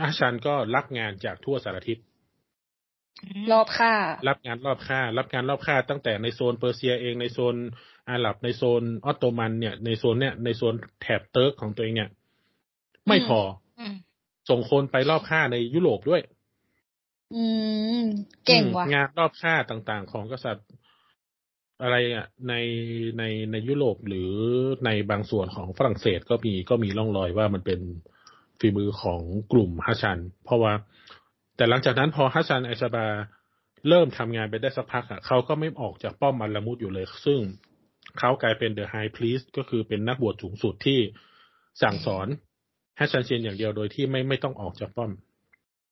อาชันก็รับงานจากทั่วสารทิศรอบค่า รับงานรอบค่า รับงานรอบค่า ตั้งแต่ในโซนเปอร์เซียเองในโซนอาหรับในโซนออตโตมันเนี่ย ในโซนเนี่ยในโซนแถบเติร์กของตัวเองเนี่ย ไม่พออืมส่งคนไปรอบค่าในยุโรปด้วย อืม เก่งว่ะอืมงานรอบค่าต่างๆ ของกษัตริย์ อะไรอะ ในในในยุโรปหรือในบางส่วนของฝรั่งเศสก็มีก็มีร่องรอยว่ามันเป็นฝีมือของกลุ่มฮัชชัน เพราะว่า แต่หลังจากนั้นพอฮัชชันไอซาบาเริ่มทำงานไปได้สักพักอะเขาก็ไม่ออกจากป้อมอัลลามุดอยู่เลย ซึ่งเขากลายเป็นเดอะไฮพลีสก็คือเป็นนักบวชสูงสุดที่สั่งสอน ฮัชชันเชียนอย่างเดียวโดยที่ไม่ไม่ต้องออกจากป้อม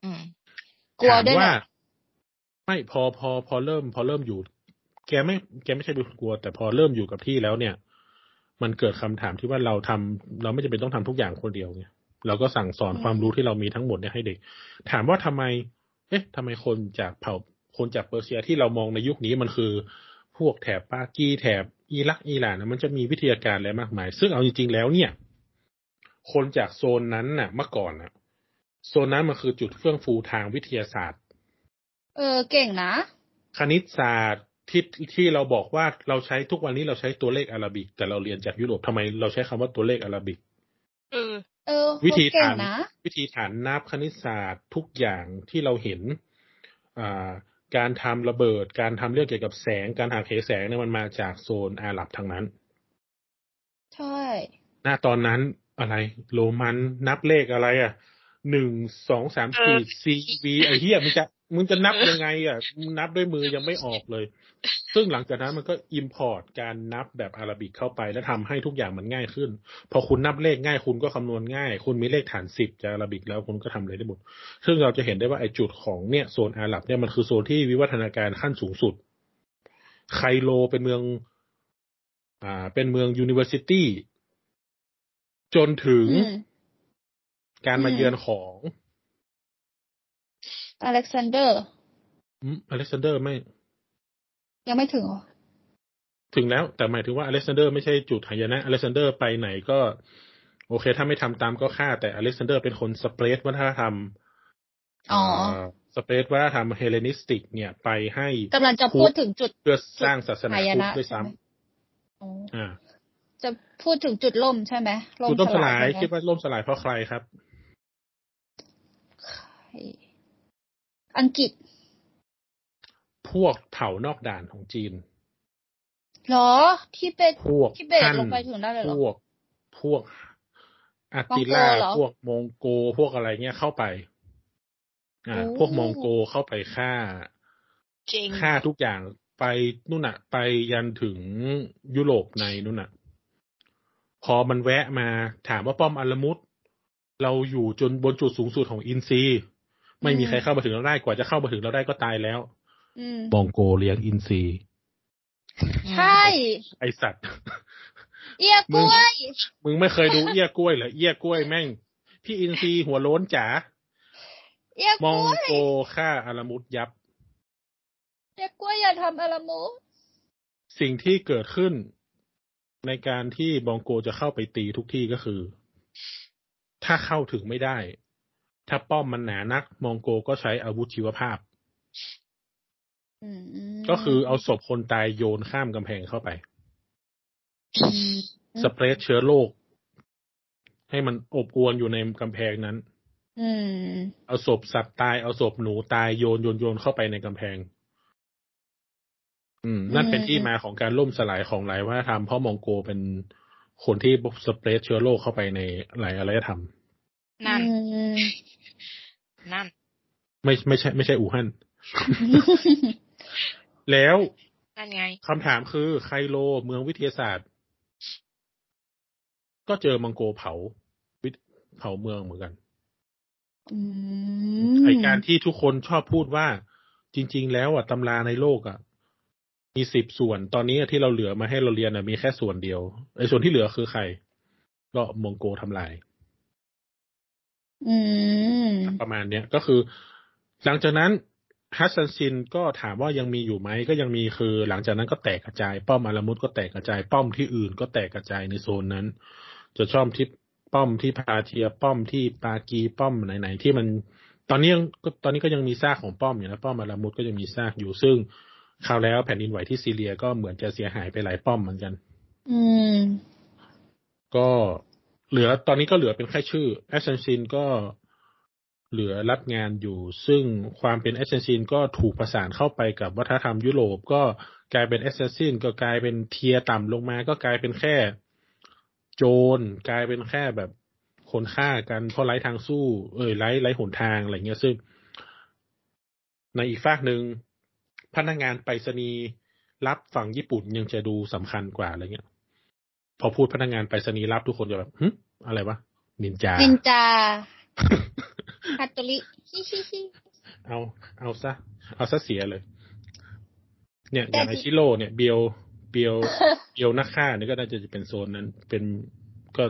อืมกลัวถามด้วยแหว่าละไม่พอพอพอเริ่ม พอเริ่มอยู่ แกไม่แกไม่ใช่เป็นคนกลัว แต่พอเริ่มอยู่กับที่แล้วเนี่ย มันเกิดคำถามที่ว่าเราทำเราไม่จำเป็นต้องทำทุกอย่างคนเดียวไงเราก็สั่งสอนความรู้ที่เรามีทั้งหมดเนี่ยให้เด็ก ถามว่าทำไม เอ๊ะทำไมคนจากเผ่าคนจากเปอร์เซียที่เรามองในยุคนี้มันคือ พวกแถบปากีแถบอิรักอิหร่านนะมันจะมีวิทยาการอะไรมากมาย ซึ่งเอาจริงๆแล้วเนี่ย คนจากโซนนั้นน่ะ เมื่อก่อนน่ะ โซนนั้นมันคือจุดเฟื่องฟูทางวิทยาศาสตร์ เออเก่งนะ คณิตศาสตร์ที่ที่เราบอกว่าเราใช้ทุกวันนี้เราใช้ตัวเลขอาราบิก แต่เราเรียนจากยุโรปทำไมเราใช้คำว่าตัวเลขอาราบิกเออเออวิธีเก่งฐานนะวิธีฐานนับคณิตศาสตร์ทุกอย่างที่เราเห็น อ่า การทำระเบิด การทำเรื่องเกี่ยวกับแสง การหาเหแสงเนี่ยมันมาจากโซนอาหรับทางนั้น ใช่ หน้าตอนนั้น อะไร โรมันนับเลขอะไร อะหนึ่งสองสามเอสี่อซีB ไอ้เหี้ยมึงจะมึงจะนับยังไง อะมึงนับด้วยมือยังไม่ออกเลย ซึ่งหลังจากนั้นมันก็ import การนับแบบ Arabic เข้าไป แล้วทำให้ทุกอย่างมันง่ายขึ้น พอคุณนับเลขง่าย คุณก็คำนวณง่าย คุณมีเลขฐานสิบจาก Arabic แล้วคุณก็ทำอะไรได้หมด ซึ่งเราจะเห็นได้ว่าไอ้จุดของเนี่ยโซนอาหรับเนี่ยมันคือโซนที่วิวัฒนาการขั้นสูงสุด ไคโรเป็นเมือง อ่า เป็นเมือง university จนถึงอืมการมาอืมเยือนของอเล็กซานเดอร์อเล็กซานเดอร์ไม่ ยังไม่ถึงเหรอ ถึงแล้ว แต่หมายถึงว่าอเล็กซานเดอร์ไม่ใช่จุดหายนะอเล็กซานเดอร์ไปไหนก็ โอเค ถ้าไม่ทำตามก็ฆ่า แต่อเล็กซานเดอร์เป็นคน spread วัฒนธรรมอ๋อ spread วัฒนธรรม Hellenistic เนี่ยไปให้กำลังจะพูดถึงจุดเพื่อสร้างศาสนาหายพุทนะธด้วยใช่ไหมซ้ำอ๋ออ่า จะพูดถึงจุดล่มใช่ไหมจุดล่มสลายใช่ไหมคิดว่าล่มสลายเพราะใครครับ อังกฤษ พวกเผ่านอกด่านของจีนเหรอที่เป็นพวกที่เบสฮั่นลงไปถึงได้เลยเหรอพวกพวกอาติล่ามองโกเหรอพวกมองโกพวกอะไรเงี้ยเข้าไป อ่าโอ้พวกมองโกเข้าไปฆ่าเจ๋งฆ่าทุกอย่างไปนู่นน่ะ ไปยันถึงยุโรปในนู่นน่ะ พอมันแวะมาถามว่าป้อมอัลลมุดเราอยู่จนบนจุดสูงสุดของอินซีย์ไม่มีใครเข้ามาถึงเราได้กว่าจะเข้ามาถึงเราได้ก็ตายแล้วอืมมองโกเลี้ยงอินซีย์ใช่ ไอสัตว์ เอียกล้วย มึงไม่เคยดูเอี้ยกล้วยเหรอเอี้ยกล้วยแม่ง พี่อินซีย์หัวโล้นจ๋าเอียกมล้องวยโกฆ่าอารามุดยับเอียกล้วยอย่าทำอารามูสิ่งที่เกิดขึ้น ในการที่บองโกจะเข้าไปตีทุกที่ก็คือ ถ้าเข้าถึงไม่ได้ ถ้าป้อมมันหนานัก มองโกก็ใช้อาวุธชีวภาพอืมก็คือเอาศพคนตายโยนข้ามกำแพงเข้าไปอืมสเปรดเชื้อโรคให้มันอบอวนอยู่ในกำแพงนั้นอืมเอาศพสัตว์ตายเอาศพหนูตายโยนโยนโยนเข้าไปในกำแพง อืมนั่นเป็นที่มาของการล่มสลายของหลายวัฒนธรรมเพราะมองโกเป็นคนที่สเปรดเชื้อโรคเข้าไปในหลายอารยธรรม นั่นอืมนั่น ไม่ไม่ใช่ ไม่ใช่อู่ฮั่น แล้วนั่นไงคำถามคือไคโลเมืองวิทยาศาสตร์ ก็เจอมังโกเผาวิเผาเมืองเหมือนกันอืมไอการที่ทุกคนชอบพูดว่าจริง ๆ แล้วอะตำราในโลกอะ มีสิบส่วน ตอนนี้ที่เราเหลือมาให้เราเรียนอะมีแค่ส่วนเดียวไอส่วนที่เหลือคือใคร ก็มองโกทำลายอืมประมาณเนี้ยก็คือ หลังจากนั้นassassin ก็ถามว่ายังมีอยู่ไหมก็ยังมีคือ หลังจากนั้นก็แตกกระจาย ป้อมอารามุดก็แตกกระจาย ป้อมที่อื่นก็แตกกระจายในโซนนั้น จะชอบที่ป้อมที่พาเทียป้อมที่ปากีป้อมไหนๆที่มัน ตอนนี้ยังก็ตอนนี้ก็ยังมีซากของป้อมอยู่นะป้อมอารามุดก็ยังมีซากอยู่ซึ่ง คราวแล้วแผ่นดินไหวที่ซีเรียก็เหมือนจะเสียหายไปหลายป้อมเหมือนกัน อืม ก็เหลือตอนนี้ก็เหลือเป็นแค่ชื่อ assassin ก็เหลือรับงานอยู่ ซึ่งความเป็น assassin ก็ถูกประสานเข้าไปกับวัฒนธรรมยุโรป ก็กลายเป็น assassin ก็กลายเป็น tier ต่ำลงมา ก็กลายเป็นแค่โจรกลายเป็นแค่แบบคนฆ่ากันเพราะไร้ทางสู้ เอ้ยไร้ไร้หนทางอะไรเงี้ยซึ่งในอีกฟากหนึ่ง พนักงานไปรษณีย์ลับฝั่งญี่ปุ่นยังจะดูสำคัญกว่าอะไรเงี้ย พอพูดพนักงานไปรษณีย์ลับทุกคนจะแบบหึอะไรวะนินจานินจาฮัตโตริฮิฮิฮิเอาเอาซะ เอาซะเสียเลย เนี่ยอย่างแต่ไอที่ซีโร่เนี่ยเบียวเบียวเบียวนักฆ่าเนี่ยก็น่าจะเป็นโซนนั้น เป็นก็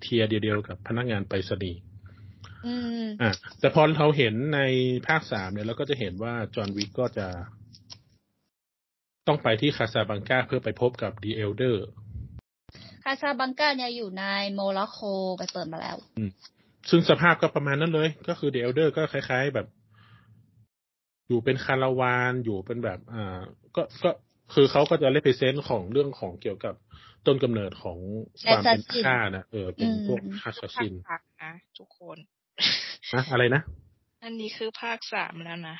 tier เดียวๆกับพนักงานไปรษณีย์อืมอะแต่พอเราเห็นในภาคสามเนี่ยเราก็จะเห็นว่าจอห์นวิกก็จะ ต้องไปที่คาซาบลังกาเพื่อไปพบกับ The Elderคาซาบลังกาเนี่ยอยู่ในโมร็อกโกไปเปิดมาแล้วซึ่งสภาพก็ประมาณนั้นเลย ก็คือดิ Elder ก็คล้าย ๆ แบบ อยู่เป็นคาราวานอยู่เป็นแบบ อ่า ก็ก็คือเขาก็จะเล p เซนต์ของเรื่องของเกี่ยวกับต้นกำเนิดของความเป็น Assassin ฆ่านะเออเป็นพวกอืมฮาสซินภาคนะทุกคนนะอะไรนะ อันนี้คือภาคสามแล้วนะ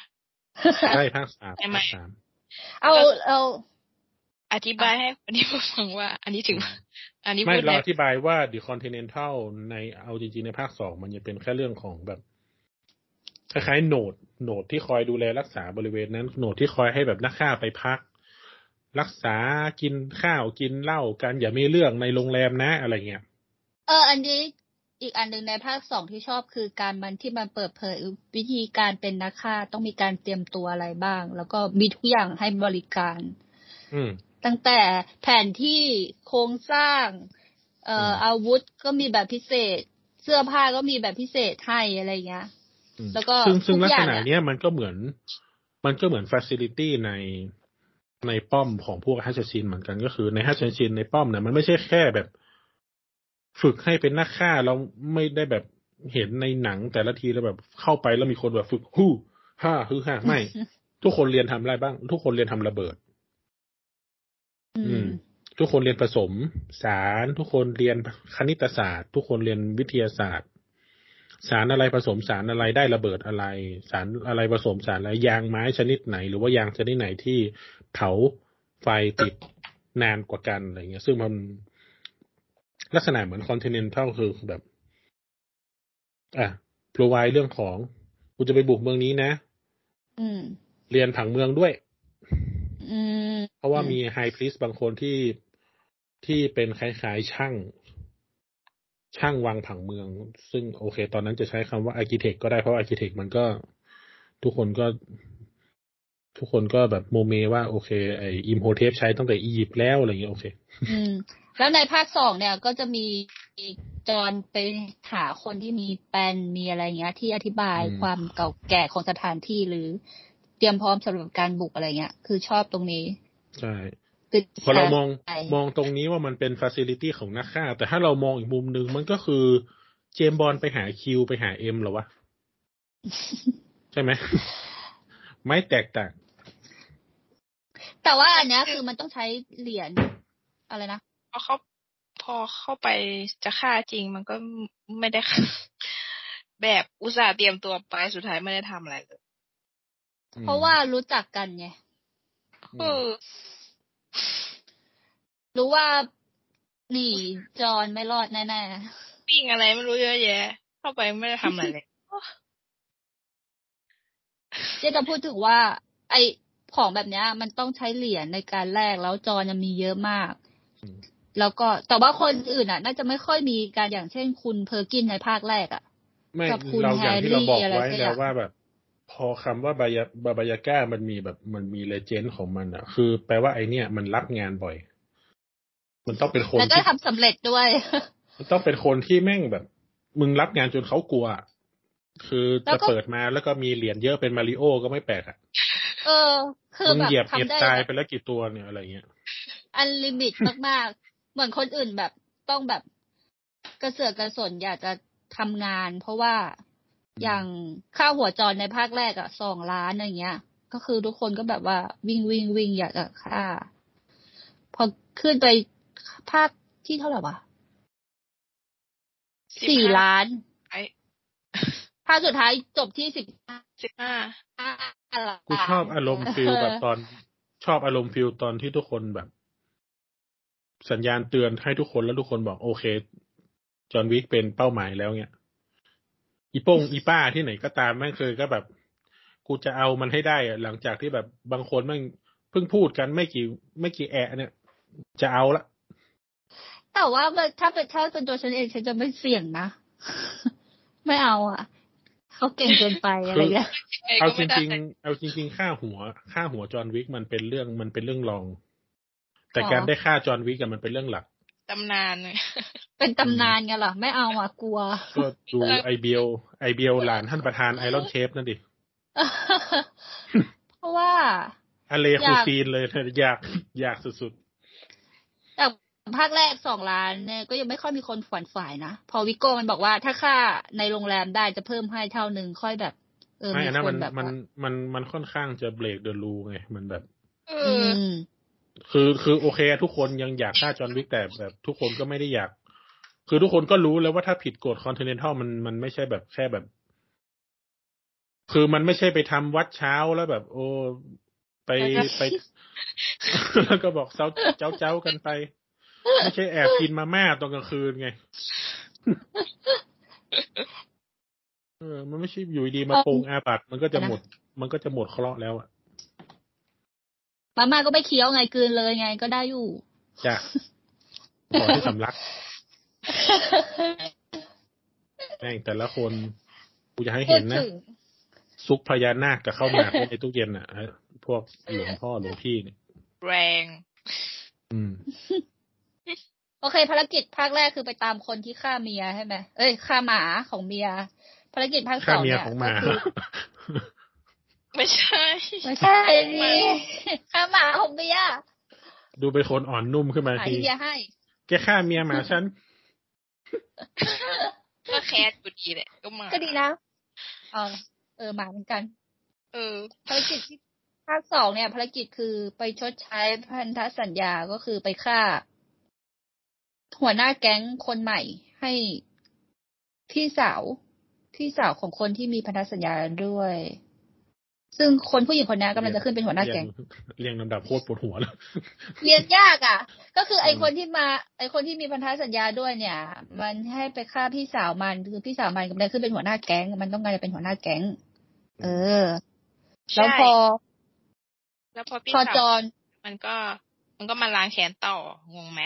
ใช่ภาคสามใช่ไหมภาคสาม เอาเอาอธิบายให้คนที่ผู้ฟังว่า อันนี้ถึง อันนี้ไม่พูดเราได้อธิบายว่า The Continental ในเอาจริงๆในภาคสองมันจะเป็นแค่เรื่องของแบบคล้ายๆโหนดโหนดที่คอยดูแลรักษาบริเวณนั้นโหนดที่คอยให้แบบนักฆ่าไปพัก รักษากินข้าวกินเหล้ากันอย่ามีเรื่องในโรงแรมนะอะไรเงี้ยเออ อันนี้ อีกอันหนึ่งในภาคสองที่ชอบคือการมันที่มันเปิดเผยวิธีการเป็นนักฆ่าต้องมีการเตรียมตัวอะไรบ้าง แล้วก็มีทุกอย่างให้บริการอืมตั้งแต่แผนที่โครงสร้าง เอ่ออมอาวุธก็มีแบบพิเศษ เสื้อผ้าก็มีแบบพิเศษให้อะไรเงี้ยอืมแล้วก็ซึ่งซึ่งทุลักกอย่าษงณะเนี่ยเนี้ยมันก็เหมือน มันก็เหมือนฟ a ซิลิตี้ในในป้อมของพวกฮัชชินเหมือนกันก็คือในฮัชชินในป้อมเนี่ยมันไม่ใช่แค่แบบ ฝึกให้เป็นนักฆ่าเราไม่ได้แบบเห็นในหนังแต่ละทีแล้วแบบเข้าไปแล้วมีคนแบบฝึกฮู้ฮ่าฮือฮ่าไม่ ทุกคนเรียนทำอะไรบ้าง ทุกคนเรียนทำระเบิด อือืมมทุกคนเรียนผสม สาร ทุกคนเรียนคณิตศาสตร์ ทุกคนเรียนวิทยาศาสตร์ สารอะไรผสมสารอะไรได้ระเบิดอะไร สารอะไรผสมสารอะไรยางไม้ชนิดไหน หรือว่ายางชนิดไหนที่เผาไฟติดนานกว่ากันอะไรเงี้ย ซึ่งมัน ลักษณะเหมือน Continental คือแบบ อะพรไวเรื่องของกูจะไปบุกเมืองนี้นะอืมเรียนผังเมืองด้วยอืมเพราะว่ามีไฮพ i สบางคนที่ที่เป็นคล้ายๆช่าง ช่างวางผังเมือง ซึ่งโอเค ตอนนั้นจะใช้คำว่า architect ก็ได้เพราะ architect มันก็ ทุกคนก็ ทุกคนก็แบบโมเมว่า โอเค ไออิมโฮเทปใช้ตั้งแต่อียิปต์แล้วอะไรอย่างเงี้ยโอเคอืม แล้วในภาคสองเนี่ยก็จะมีจอนไปหาคนที่มีแปลนมีอะไรเงี้ย ที่อธิบายอืมความเก่าแก่ของสถานที่หรือ เตรียมพร้อมสำหรับการบุกอะไรเงี้ย คือชอบตรงนี้ ใช่คือพอเรามองใช่มองตรงนี้ว่ามันเป็นฟ a ซิลิตี้ของนักฆ่า แต่ถ้าเรามองอีกมุมหนึ่งมันก็คือเจมส์บอลไปหาคิวไปหาเอ็มเหรอวะ ใช่ไหมไม่แตกต่าง แต่ว่าอันเนี้ยคือมันต้องใช้เหรียญอะไรนะ พอเขาพอเข้าไปจะฆ่าจริงมันก็ไม่ได้แบบอุตส่าห์เตรียมตัวไปสุดท้ายไม่ได้ทำอะไรเลยเพราะว่ารู้จักกันไงเออรู้ว่าหนีจอนไม่รอดแน่ปิ้งอะไรไม่รู้เยอะแยะ เข้าไปไม่ได้ทำอะไรเลยๆเจ๊จะพูดถึงว่า ไอของแบบเนี้ย มันต้องใช้เหรียญในการแลกแล้วจอนยังมีเยอะมากอืม แล้วก็แต่ว่าคนอื่นอะ น่าจะไม่ค่อยมีการอย่างเช่นคุณเพอร์กินในภาคแรกอะไม่กับคุณเราอย่างที่เราบอกแฮร์รี่ไว้อะไรสักอย่างแล้วว่าแบบ พอคำว่าบายาบาบายาก้ามันมีแบบมันมี legend ของมันอะ คือแปลว่าไอเนี่ยมันรับงานบ่อย มันต้องเป็นคนแล้วก็ที่ทำสำเร็จด้วย มันต้องเป็นคนที่แม่งแบบ มึงรับงานจนเขากลัวอะคือแล้วจะก็เปิดมาแล้วก็มีเหรียญเยอะเป็นมาริโอก็ไม่แปลกอะเออ คือมึงแบบเหยียบเห็ดทำได้ตายแบบไปแล้วกี่ตัวเนี่ยอะไรเงี้ยอันลิมิตมากๆ เหมือนคนอื่นแบบต้องแบบกระเสือกกระสนอยากจะทำงาน เพราะว่าอย่างค่าหัวจรในภาคแรกอะสองล้านอย่างเงี้ย ก็คือทุกคนก็แบบว่าวิ่งวิ่งวิ่งอยากจะฆ่า พอขึ้นไปภาคที่เท่าไหร่วะสิบห้าสี่ล้านไอ้ภภาคสุดท้ายจบที่สิบสิบห้าห้ากูชอบอารมณ์ feel แบบตอน ชอบอารมณ์ feel ตอนที่ทุกคนแบบ สัญญาณเตือนให้ทุกคนแล้วทุกคนบอกโอเค จอห์นวิกเป็นเป้าหมายแล้วเนี่ยอีโป้งอีป้าที่ไหนก็ตามแม่งเคยก็แบบ กูจะเอามันให้ได้อะหลังจากที่แบบบางคนแม่งเพิ่งพูดกันไม่กี่ไม่กี่แอะเนี่ย จะเอาละ แต่ว่ามันถ้าเป็นถ้าเป็นตัวฉันเองฉันจะไม่เสี่ยงนะ ไม่เอาอะเขาเก่งเกินไปอะไรเงี้ยเอาจริงๆเอาจริง ๆ ค่าหัว ค่าหัวจอห์นวิกมันเป็นเรื่องมันเป็นเรื่องรอง แต่การได้ค่าจอห์นวิกอะมันเป็นเรื่องหลักตำนานเลยเป็นตำนานไงล่ะไม่เอาอะกลัว ก็ดูไอเบียวไอเบียวหลานท่านประธาน Iron Chef นั่นดิ เพราะว่าอ Allez cuisine เลยอยากอยากสุดแต่ภาคแรกสองล้านเนี่ยก็ยังไม่ค่อยมีคนฝันฝ่ายนะ พอวิโก้มันบอกว่าถ้าฆ่าในโรงแรมได้จะเพิ่มให้เท่าหนึ่งค่อยแบบเออๆไม่มีอันนั้นคมันนแบบมันว่ามันมันค่อนข้างจะ break the rule ไงมันแบบ เออือม คือคือโอเคทุกคนยังอยากฆ่าจอห์นวิกแต่แบบทุกคนก็ไม่ได้อยาก คือทุกคนก็รู้แล้วว่าถ้าผิดกฎคอนเทนเนลมันมันไม่ใช่แบบแค่แบบ คือมันไม่ใช่ไปทำวัดเช้าแล้วแบบ โอ้ไปไป แล้วก็บอกเจ้าเจ้าเจ้ากันไป ไม่ใช่แอบกินมาม่าตอนกลางคืนไงเออ มันไม่ใช่อยู่ดีๆมาโปรงอาบัตมันก็จะหมด มันก็จะหมดเคราะห์แล้วอะ มาม่าก็ไม่เคี้ยวไงกลืนเลยไงก็ได้อยู่จ้ะขอให้สำลักแม่งแต่ละคนกูจะให้พูเห็ดนนะถึงซุกพญานาคกับข้าวหมากไว้ในตู้เย็นอะไอ้พวกหลวงพ่อหลวงพี่เนี่ยแรง อืมโอเค ภารกิจภาคแรกคือไปตามคนที่ฆ่าเมียใช่ไหมเอ้ยฆ่าหมาของเมีย ภารกิจภาคสข้าองเมียเนี่ยของหมาก็คือ ไม่ใช่ ไม่ใช่นี่ฆ่าหมาของเมียดูเป็นคนอ่อนนุ่มขึ้นมาหาทีที่เมียให้แกฆ่าเมียหมาฉันก็แคสอยู่ดีแหละก็มาก็ดีนะเออเออหมาเหมือนกัน เออภารกิจที่ภาคสองเนี่ย ภารกิจคือไปชดใช้พันธสัญญาก็คือไปฆ่า หัวหน้าแก๊งคนใหม่ให้พี่สาว พี่สาวของคนที่มีพันธสัญญาด้วย ซึ่งคนผู้หญิงคนนี้กำลังจะขึ้นเป็นหัวหน้าแก๊งเรียงลำดับโคตรปวดหัวเลยเรียนยากอะ ก็คือไออืมคนที่มา ไอคนที่มีพันธสัญญาด้วยเนี่ย มันให้ไปฆ่าพี่สาวมันคือพี่สาวมันกำลังขึ้นเป็นหัวหน้าแก๊งมันต้องการจะเป็นหัวหน้าแก๊งเออแล้วพอ แล้วพอพี่พอสาวจอนมันก็ มันก็มาล้างแค้นต่องงไหม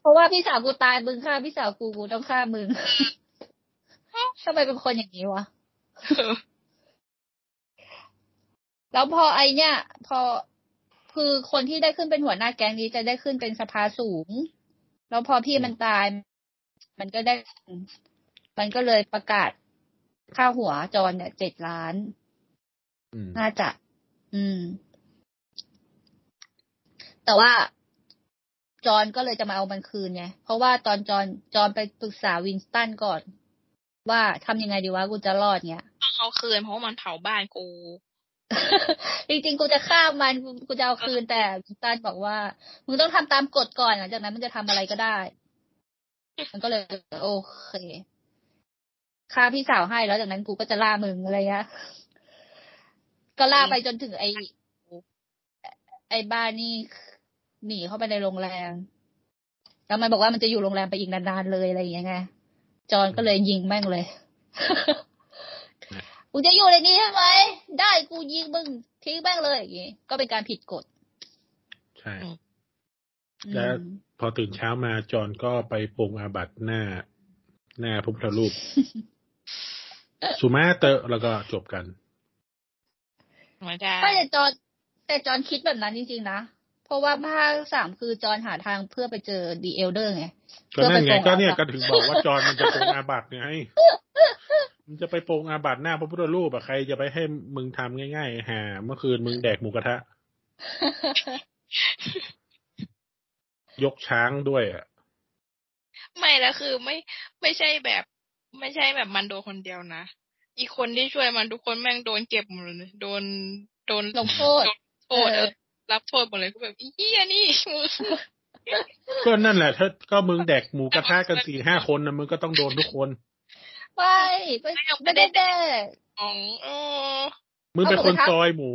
เพราะว่าพี่สาวกูตายมึงฆ่าพี่สาวกูกูต้องฆ่ามึงทำไมเป็นคนอย่างนี้วะ แล้วพอไอเนี่ย พอคือคนที่ได้ขึ้นเป็นหัวหน้าแก๊งนี้จะได้ขึ้นเป็นสภาสูง แล้วพอพี่มันตาย มันก็ได้ มันก็เลยประกาศค่าหัวจอนเนี่ยเจ็ดล้านอืมน่าจะ อืม แต่ว่าจอนก็เลยจะมาเอามันคืนไง เพราะว่าตอนจอนจอนไปปรึกษาวินสตันก่อน ว่าทำยังไงดีวะกูจะรอดเงี้ยต้องเอาคืนเพราะว่ามันเผาบ้านกู จริงๆ กูจะฆ่ามัน กูจะเอาคืนแต่วินสตันบอกว่า มึงต้องทำตามกฎก่อนหลังจากนั้นมันจะทำอะไรก็ได้ มันก็เลย โอเคฆ่าพี่สาวให้แล้วจากนั้นกูก็จะล่ามึงอะไรเงี้ยก็ล่าไปจนถึงไอ้ไอ้บ้านนี่หนีเข้าไปในโรงแรมแล้วมันบอกว่ามันจะอยู่โรงแรมไปอีกนานๆเลยอะไรอย่างเงี้ยไงจอนก็เลยยิงแม่งเลยกูจะอยู่ในนี้ใช่ไหมได้กู ยิงมึงทิ้งแม่งเลยอย่างงี้ก็เป็นการผิดกฎ ใช่อืมและพอตื่นเช้ามาจอห์นก็ไปปรงอาบัติหน้า หน้าพระพุทธรูปสุมาเตอะแล้วก็จบกันไม่ได้ไม่แต่จอนแต่จอนคิดแบบนั้นจริงๆนะ เพราะว่าภาคสามคือจอนหาทางเพื่อไปเจอดีเอลเดอร์ไงก็นั่นไงเพื่อไปปรงก็เนี่ยอาบัติก็ถึงบอกว่าจอห์นมันจะปรงอาบัติไง มันจะไปปรงอาบัติหน้าพระพุทธรูปอะใครจะไปให้มึงทำง่ายๆหาเมื่อคืนมึงแดกหมูกระทะ ยกช้างด้วยอะไม่แล้วคือไม่ไม่ใช่แบบ ไม่ใช่แบบมันโดนคนเดียวนะ อีกคนที่ช่วยมันทุกคนแม่งโดนเก็บหมดเลยโดนโดนลงโทษโทษเออเออรับโทษหมดเลยก็แบบอีเหี้ยนี่มึงก็นั่นแหละถ้าก็มึงแดกหมูกระทะกันสี่ห้าคนนะมึงก็ต้องโดนทุกคน ไม่ไม่ไม่เอาไปไม่ได้แดกอ๋อเออมึงเป็นคนเอาหมูกระทะซอยหมู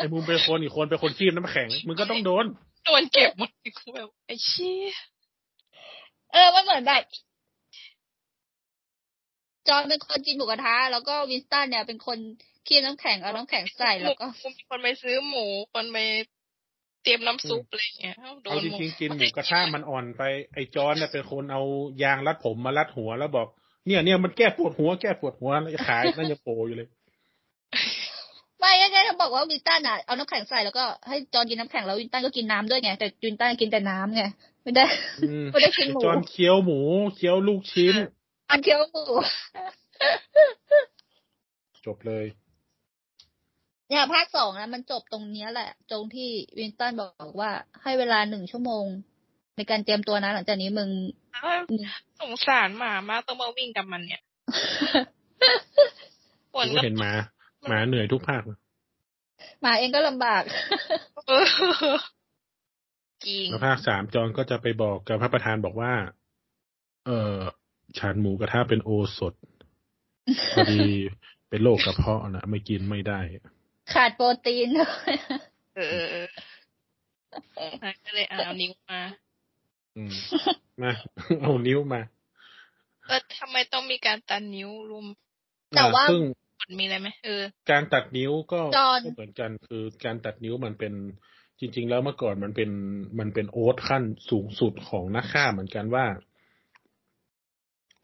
ไอ้มึงเป็นคนอีกคนเป็นคนคีบน้ำแข็ง มึงก็ต้องโดนโดนเก็บหมดคือแบบไอ้เชี่ยเออมันเหมือนแบบจอห์นเป็นคนกินหมูกระทะแล้วก็วินสตันเนี่ยเป็นคนเคี่ยวน้ำแข็งเอาน้ำแข็งใส่แล้วก็มีคนไปซื้อหมูคนไปเตรียมน้ำซุปอะไรอย่างเงี้ยโดเอานจหมดริงๆกินหมูกระทะมันอ่อนไปไอ้จอนเนี่ยเป็นคนเอายางรัดผมมารัดหัวแล้วบอก เนี่ยเนี่ยมันแก้ปวดหัวแก้ปวดหัวแล้วขายน่าจะโปรอยู่เลยไม่ยังไงเขาบอกว่าวินตันอะเอาน้ำแข็งใส่แล้วก็ให้จอห์นกินน้ำแข็งแล้ววินตันก็กินน้ำด้วยไงแต่วินตันกินแต่น้ำไงไม่ได้อืมไม่ได้กินหมูจอนเคี้ยวหมู เคี้ยวลูกชิ้นอันเคี้ยวหมูจบเลยเนี่ยภาคสองนะมันจบตรงเนี้ยแหละตรงที่วินตันบอกว่าให้เวลาหนึ่งชั่วโมง ในการเตรียมตัวนะ หลังจากนี้มึง สงสารหมามากต้องมาวิ่งกับมันเนี่ยปวดกูก็เห็นหมาหมาเหนื่อยทุกภาคเลยหมาเองก็ลำบากเออจริงแล้วภาคสามจอนก็จะไปบอกกับพระประธานบอกว่า เออฉันหมูกระทะเป็นโอสถพอดีเป็นโรคกระเพาะนะไม่กินไม่ได้ ขาดโปรตีนเออเออเออก็เลยเอานิ้วมาอื มมาเอานิ้วมาเออทำไมต้องมีการตัดนิ้วรุมแต่ว่าอ่ซึ่งกดมีอะไรไหมเออการตัดนิ้วก็จอนก็เหมือนกันคือการตัดนิ้วมันเป็นจริง ๆ แล้วเมื่อก่อนมันเป็นมันเป็นโอ๊ตขั้นสูงสุดของนักฆ่าเหมือนกันว่า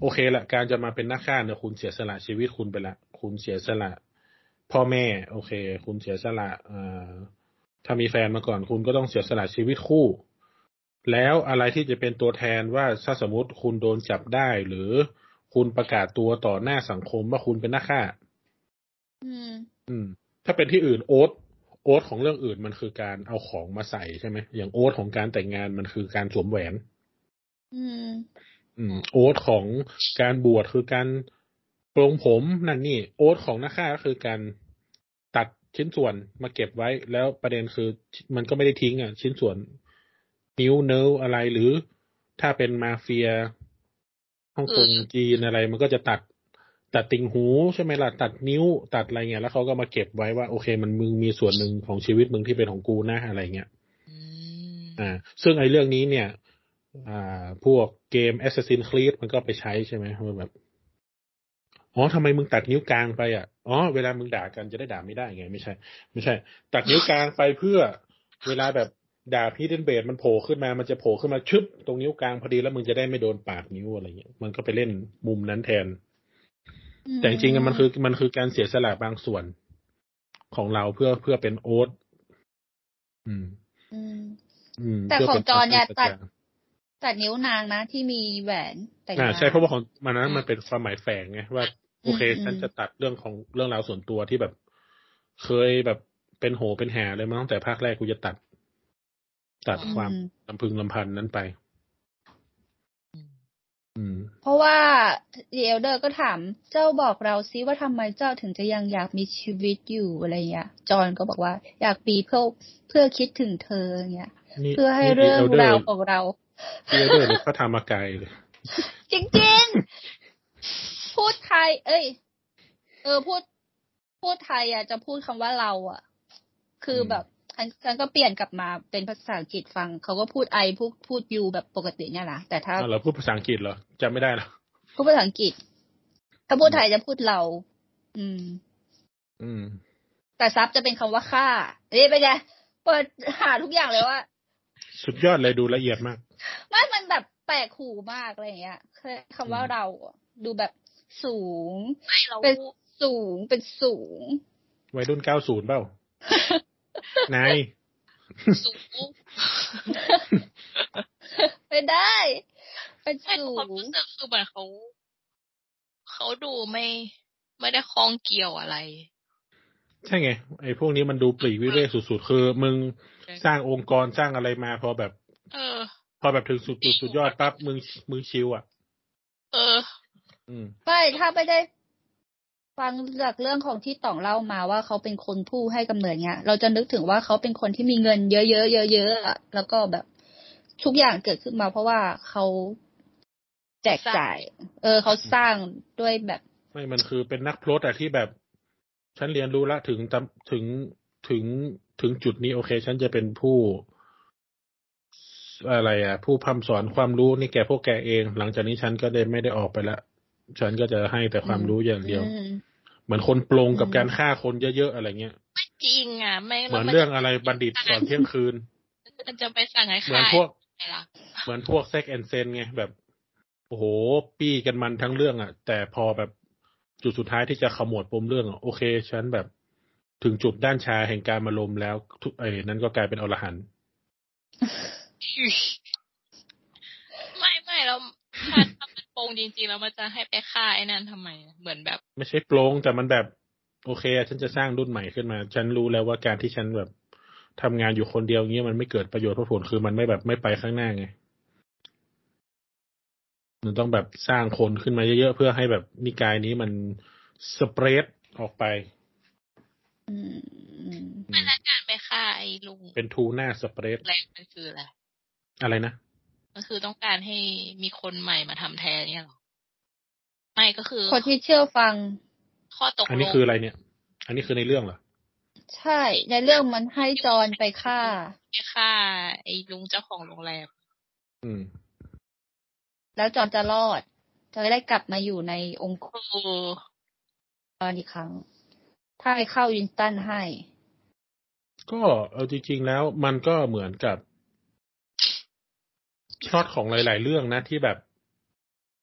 โอเคละการจะมาเป็นนักฆ่าเนี่ยคุณเสียสละชีวิตคุณไปละคุณเสียสละ พ่อแม่ โอเค คุณเสียสละเอ่อถ้ามีแฟนมาก่อนคุณก็ต้องเสียสละชีวิตคู่ แล้วอะไรที่จะเป็นตัวแทนว่าถ้าสมมติคุณโดนจับได้ หรือคุณประกาศตัวต่อหน้าสังคมว่าคุณเป็นนักฆ่า อืม อืม ถ้าเป็นที่อื่นโอ๊ตโอ๊ตของเรื่องอื่นมันคือการเอาของมาใส่ใช่ไหมอย่างโอ๊ตของการแต่งงานมันคือการสวมแหวน อืม อืม โอ๊ตของการบวชคือการปรงผมนั่นนี่ โอ๊ตของนักฆ่าก็คือการตัดชิ้นส่วนมาเก็บไว้ แล้วประเด็นคือมันก็ไม่ได้ทิ้งอะ ชิ้นส่วน นิ้วเนื้ออะไรหรือถ้าเป็นมาเฟียฮ่องกงอืมจีนอะไร มันก็จะตัด ตัดติ่งหูใช่ไหมล่ะตัดนิ้ว ตัดอะไรเงี้ยแล้วเขาก็มาเก็บไว้ว่า โอเค มันมึงมีส่วนหนึ่งของชีวิตมึงที่เป็นของกูนะอะไรเงี้ยอืมอ่า ซึ่งไอ้เรื่องนี้เนี่ย อ่า พวกเกม Assassin's Creed มันก็ไปใช้ใช่ไหมว่าแบบอ๋อทำไมมึงตัดนิ้วกลางไปอะ อ๋อ เวลามึงด่ากันจะได้ด่าไม่ได้ไง ไม่ใช่ ไม่ใช่ ตัดนิ้วกลางไปเพื่อ เวลาแบบ ด่าพี่เดนเบดมันโผล่ขึ้นมา มันจะโผล่ขึ้นมาชึบตรงนิ้วกลางพอดีแล้วมึงจะได้ไม่โดนปาดนิ้วอะไรเงี้ย มันก็ไปเล่นมุมนั้นแทน แต่จริงๆอะมันคือมันคือการเสียสละบางส่วนของเราเพื่อเพื่อเป็นโอ๊ตอืม อืมอืมแต่พื่ของป็จอเนี่ยปราศตัดจากตัดนิ้วนางนะที่มีแหวนแต่งอ่างานใช่เพราะว่าของมันนั้นมันเป็นความหมายแฝงไงว่าโอเคอืมฉันจะตัดเรื่องของเรื่องราวส่วนตัวที่แบบ เคยแบบเป็นโหเป็นแห่เลยมาตั้งแต่ภาคแรกกูจะตัด ตัดความอืมลำพึงลำพันนั้นไปอืมเพราะว่าเอลเดอร์ก็ถามเจ้าบอกเราซิว่าทำไมเจ้าถึงจะยังอยากมีชีวิตอยู่อะไรเงี้ย จอห์นก็บอกว่า อยากปีเพื่อเพื่อคิดถึงเธอเงี้ยนี่เพื่อให้นี่เรื่อง Elder ของเรา Elder นี่เขาทำมาไกลเลย จริงๆ พูดไทย เอ้ย เออพูด พูดไทยอะจะพูดคำว่าเรา อะ คืออมแบบ ฉันฉันก็เปลี่ยนกลับมาเป็นภาษาอังกฤษฟัง เขาก็พูด I พูดพูด you แบบปกติเนี่ยนะแต่ถ้าอ้าวเราพูดภาษาอังกฤษเหรอจำไม่ได้เหรอพูดภาษาอังกฤษ ถ้าพูดไทยจะพูดเรา อืม อืม แต่ซับจะเป็นคำว่าค่าเอ้ยเป็นไงเปิดหาทุกอย่างเลยว่า สุดยอดเลยดูละเอียดมากไม่มันแบบแปลกหูมากอะไรอย่างเงี้ยคำว่าอืมเราอะดูแบบสูงไม่เราเป็นสูงเป็นสูงวัยรุ่นเก้าศูนย์เปล่า นายสูงไม่ได้เป็นไม่สูความงรู้สึกคือเหมือนเขา เขาดูไม่ ไม่ได้คล้องเกี่ยวอะไร ใช่ไง ไอ้พวกนี้มันดูปลีกวิเวกสุดๆ คือมึงสร้างองค์กรสร้างอะไรมาพอแบบ เออ พอแบบถึงสุดจุดสุดยอดปั๊บมึงมึงชิวอะ เออ อืมไม่ถ้าไม่ได้ ฟังจากเรื่องของที่ต่องเล่ามาว่าเขาเป็นคนผู้ให้กำเนิดเนี้ย เราจะนึกถึงว่าเขาเป็นคนที่มีเงินเยอะๆเยอะๆแล้วก็แบบทุกอย่างเกิดขึ้นมา เพราะว่าเขาแจกจ่าย เออเขาสร้างด้วยแบบ ไม่มันคือเป็นนักพลดอะที่แบบ ฉันเรียนรู้ละถึงตำถึงถึงถึงจุดนี้โอเค ฉันจะเป็นผู้อะไรอะผู้พร่ำสอนความรู้นี่แกพวกแกเอง หลังจากนี้ฉันก็ได้ไม่ได้ออกไปละ ฉันก็จะให้แต่ความรู้อย่างเดียวอืมเหมือนคนปลงกับอืมการฆ่าคนเยอะๆอะไรเงี้ยจริงอะไม่เหมือนเรื่องอะไรบัณฑิตสอนเที่ยงคืนมันจะไปสั่งให้เหมือนขายพวกไงล่ะเหมือนพวกเซ็กแอนเซนไงแบบโอ้โหปี้กันมันทั้งเรื่องอะแต่พอแบบจุดสุดท้ายที่จะขมวดปมเรื่องอะโอเค ฉันแบบถึงจุดด้านชาแห่งการมาลมแล้วทุกไอ้นั้นก็กลายเป็นอรหันต์ไม่ไม่แล้วถ้าถ้ามัน โปงจริงๆแล้วมันจะให้ไปฆ่าไอ้นั่นทำไม เหมือนแบบ ไม่ใช่โปรงแต่มันแบบ โอเคอะฉันจะสร้างรุ่นใหม่ขึ้นมา ฉันรู้แล้วว่าการที่ฉันแบบทำงานอยู่คนเดียวเงี้ยมันไม่เกิดประโยชน์ผลคือมันไม่แบบไม่ไปข้างหน้าไงมันต้องแบบสร้างคนขึ้นมาเยอะๆเพื่อให้แบบนิกายนี้มันสเปรดออกไปอืมอืมแล้วการไปฆ่าไอ้ลุงเป็นทูน่าสเปรดแรงมันคืออะไรอะไรนะ มันคือต้องการให้มีคนใหม่มาทำแทนเนี่ยหรอไม่ก็คือ คนที่เชื่อฟัง ข้อตกลงอันนี้คืออะไรเนี่ย อันนี้คือในเรื่องเหรอใช่ ในเรื่องมันให้จอนไปฆ่าไปฆ่า ไอ้ลุงเจ้าของโรงแรมอืม แล้วจอนจะรอดจะได้กลับมาอยู่ในองค์กเออรอีกครั้ง ถ้าให้เข้าวินสตันให้ ก็เอาจริงๆแล้วมันก็เหมือนกับ พล็อตของหลาย ๆ เรื่องนะที่แบบ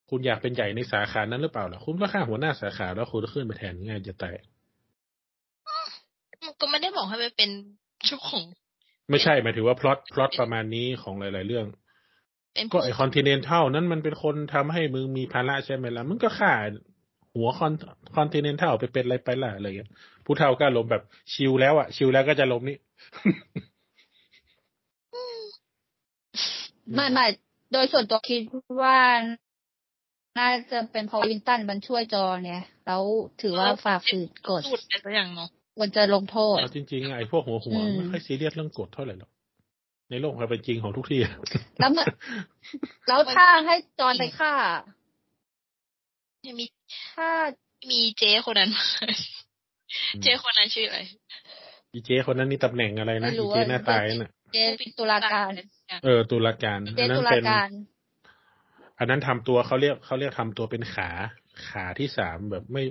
คุณอยากเป็นใหญ่ในสาขานั้นหรือเปล่าล่ะคุณก็ฆ่าหัวหน้าสาขาแล้วคุณก็ขึ้นไปแทนง่ายจะตายมันก็ไม่ได้บอกให้ไปเป็นเจ้าของไม่ใช่หมายถึงว่าพล็อตพล็อตประมาณนี้ของหลาย ๆ เรื่องเป็นก็ผู้ไอคอนติเนนทัลนั้นมันเป็นคนทำให้มึงมีภาระใช่ไหมล่ะมึงก็ฆ่าหัวคอนคอนติเนนทัลไปเป็นอะไรไปล่ะอะไรอย่างเงี้ยผู้เฒ่าก็ลมณ์แบบชิลแล้วอะชิลแล้วก็จะลมนี่ ไม่ไม่โดยส่วนตัวคิดว่าน่าจะเป็นเพราะวินสตันมันช่วยจอนเนี่ยแล้วถือว่าฝ่าฝืนกฎสูตรไปซะอย่างเนาะควรจะลงโทษเอาจริงๆอะไอ้พวกหัวหัวอืมไม่ค่อยซีเรียสเรื่องกฎเท่าไหร่หรอกในโลกความเป็นจริงของทุกที่อะแล้วมันแล้วถ้าให้จอนไปฆ่ายังมีถ้ามีเจ๊คนนั้น เจ๊คนนั้นชื่ออะไรอีเจคนนั้นนี่ตำแหน่งอะไรนะไม่อีรู้เจว่าหน้าตายน่ะ เจตุลาการ เออ ตุลาการเจอันนั้ตุนลาเป็นการ อันนั้นทำตัวเขาเรียกเขาเรียกทำตัวเป็นขา ขาที่สามแบบไม่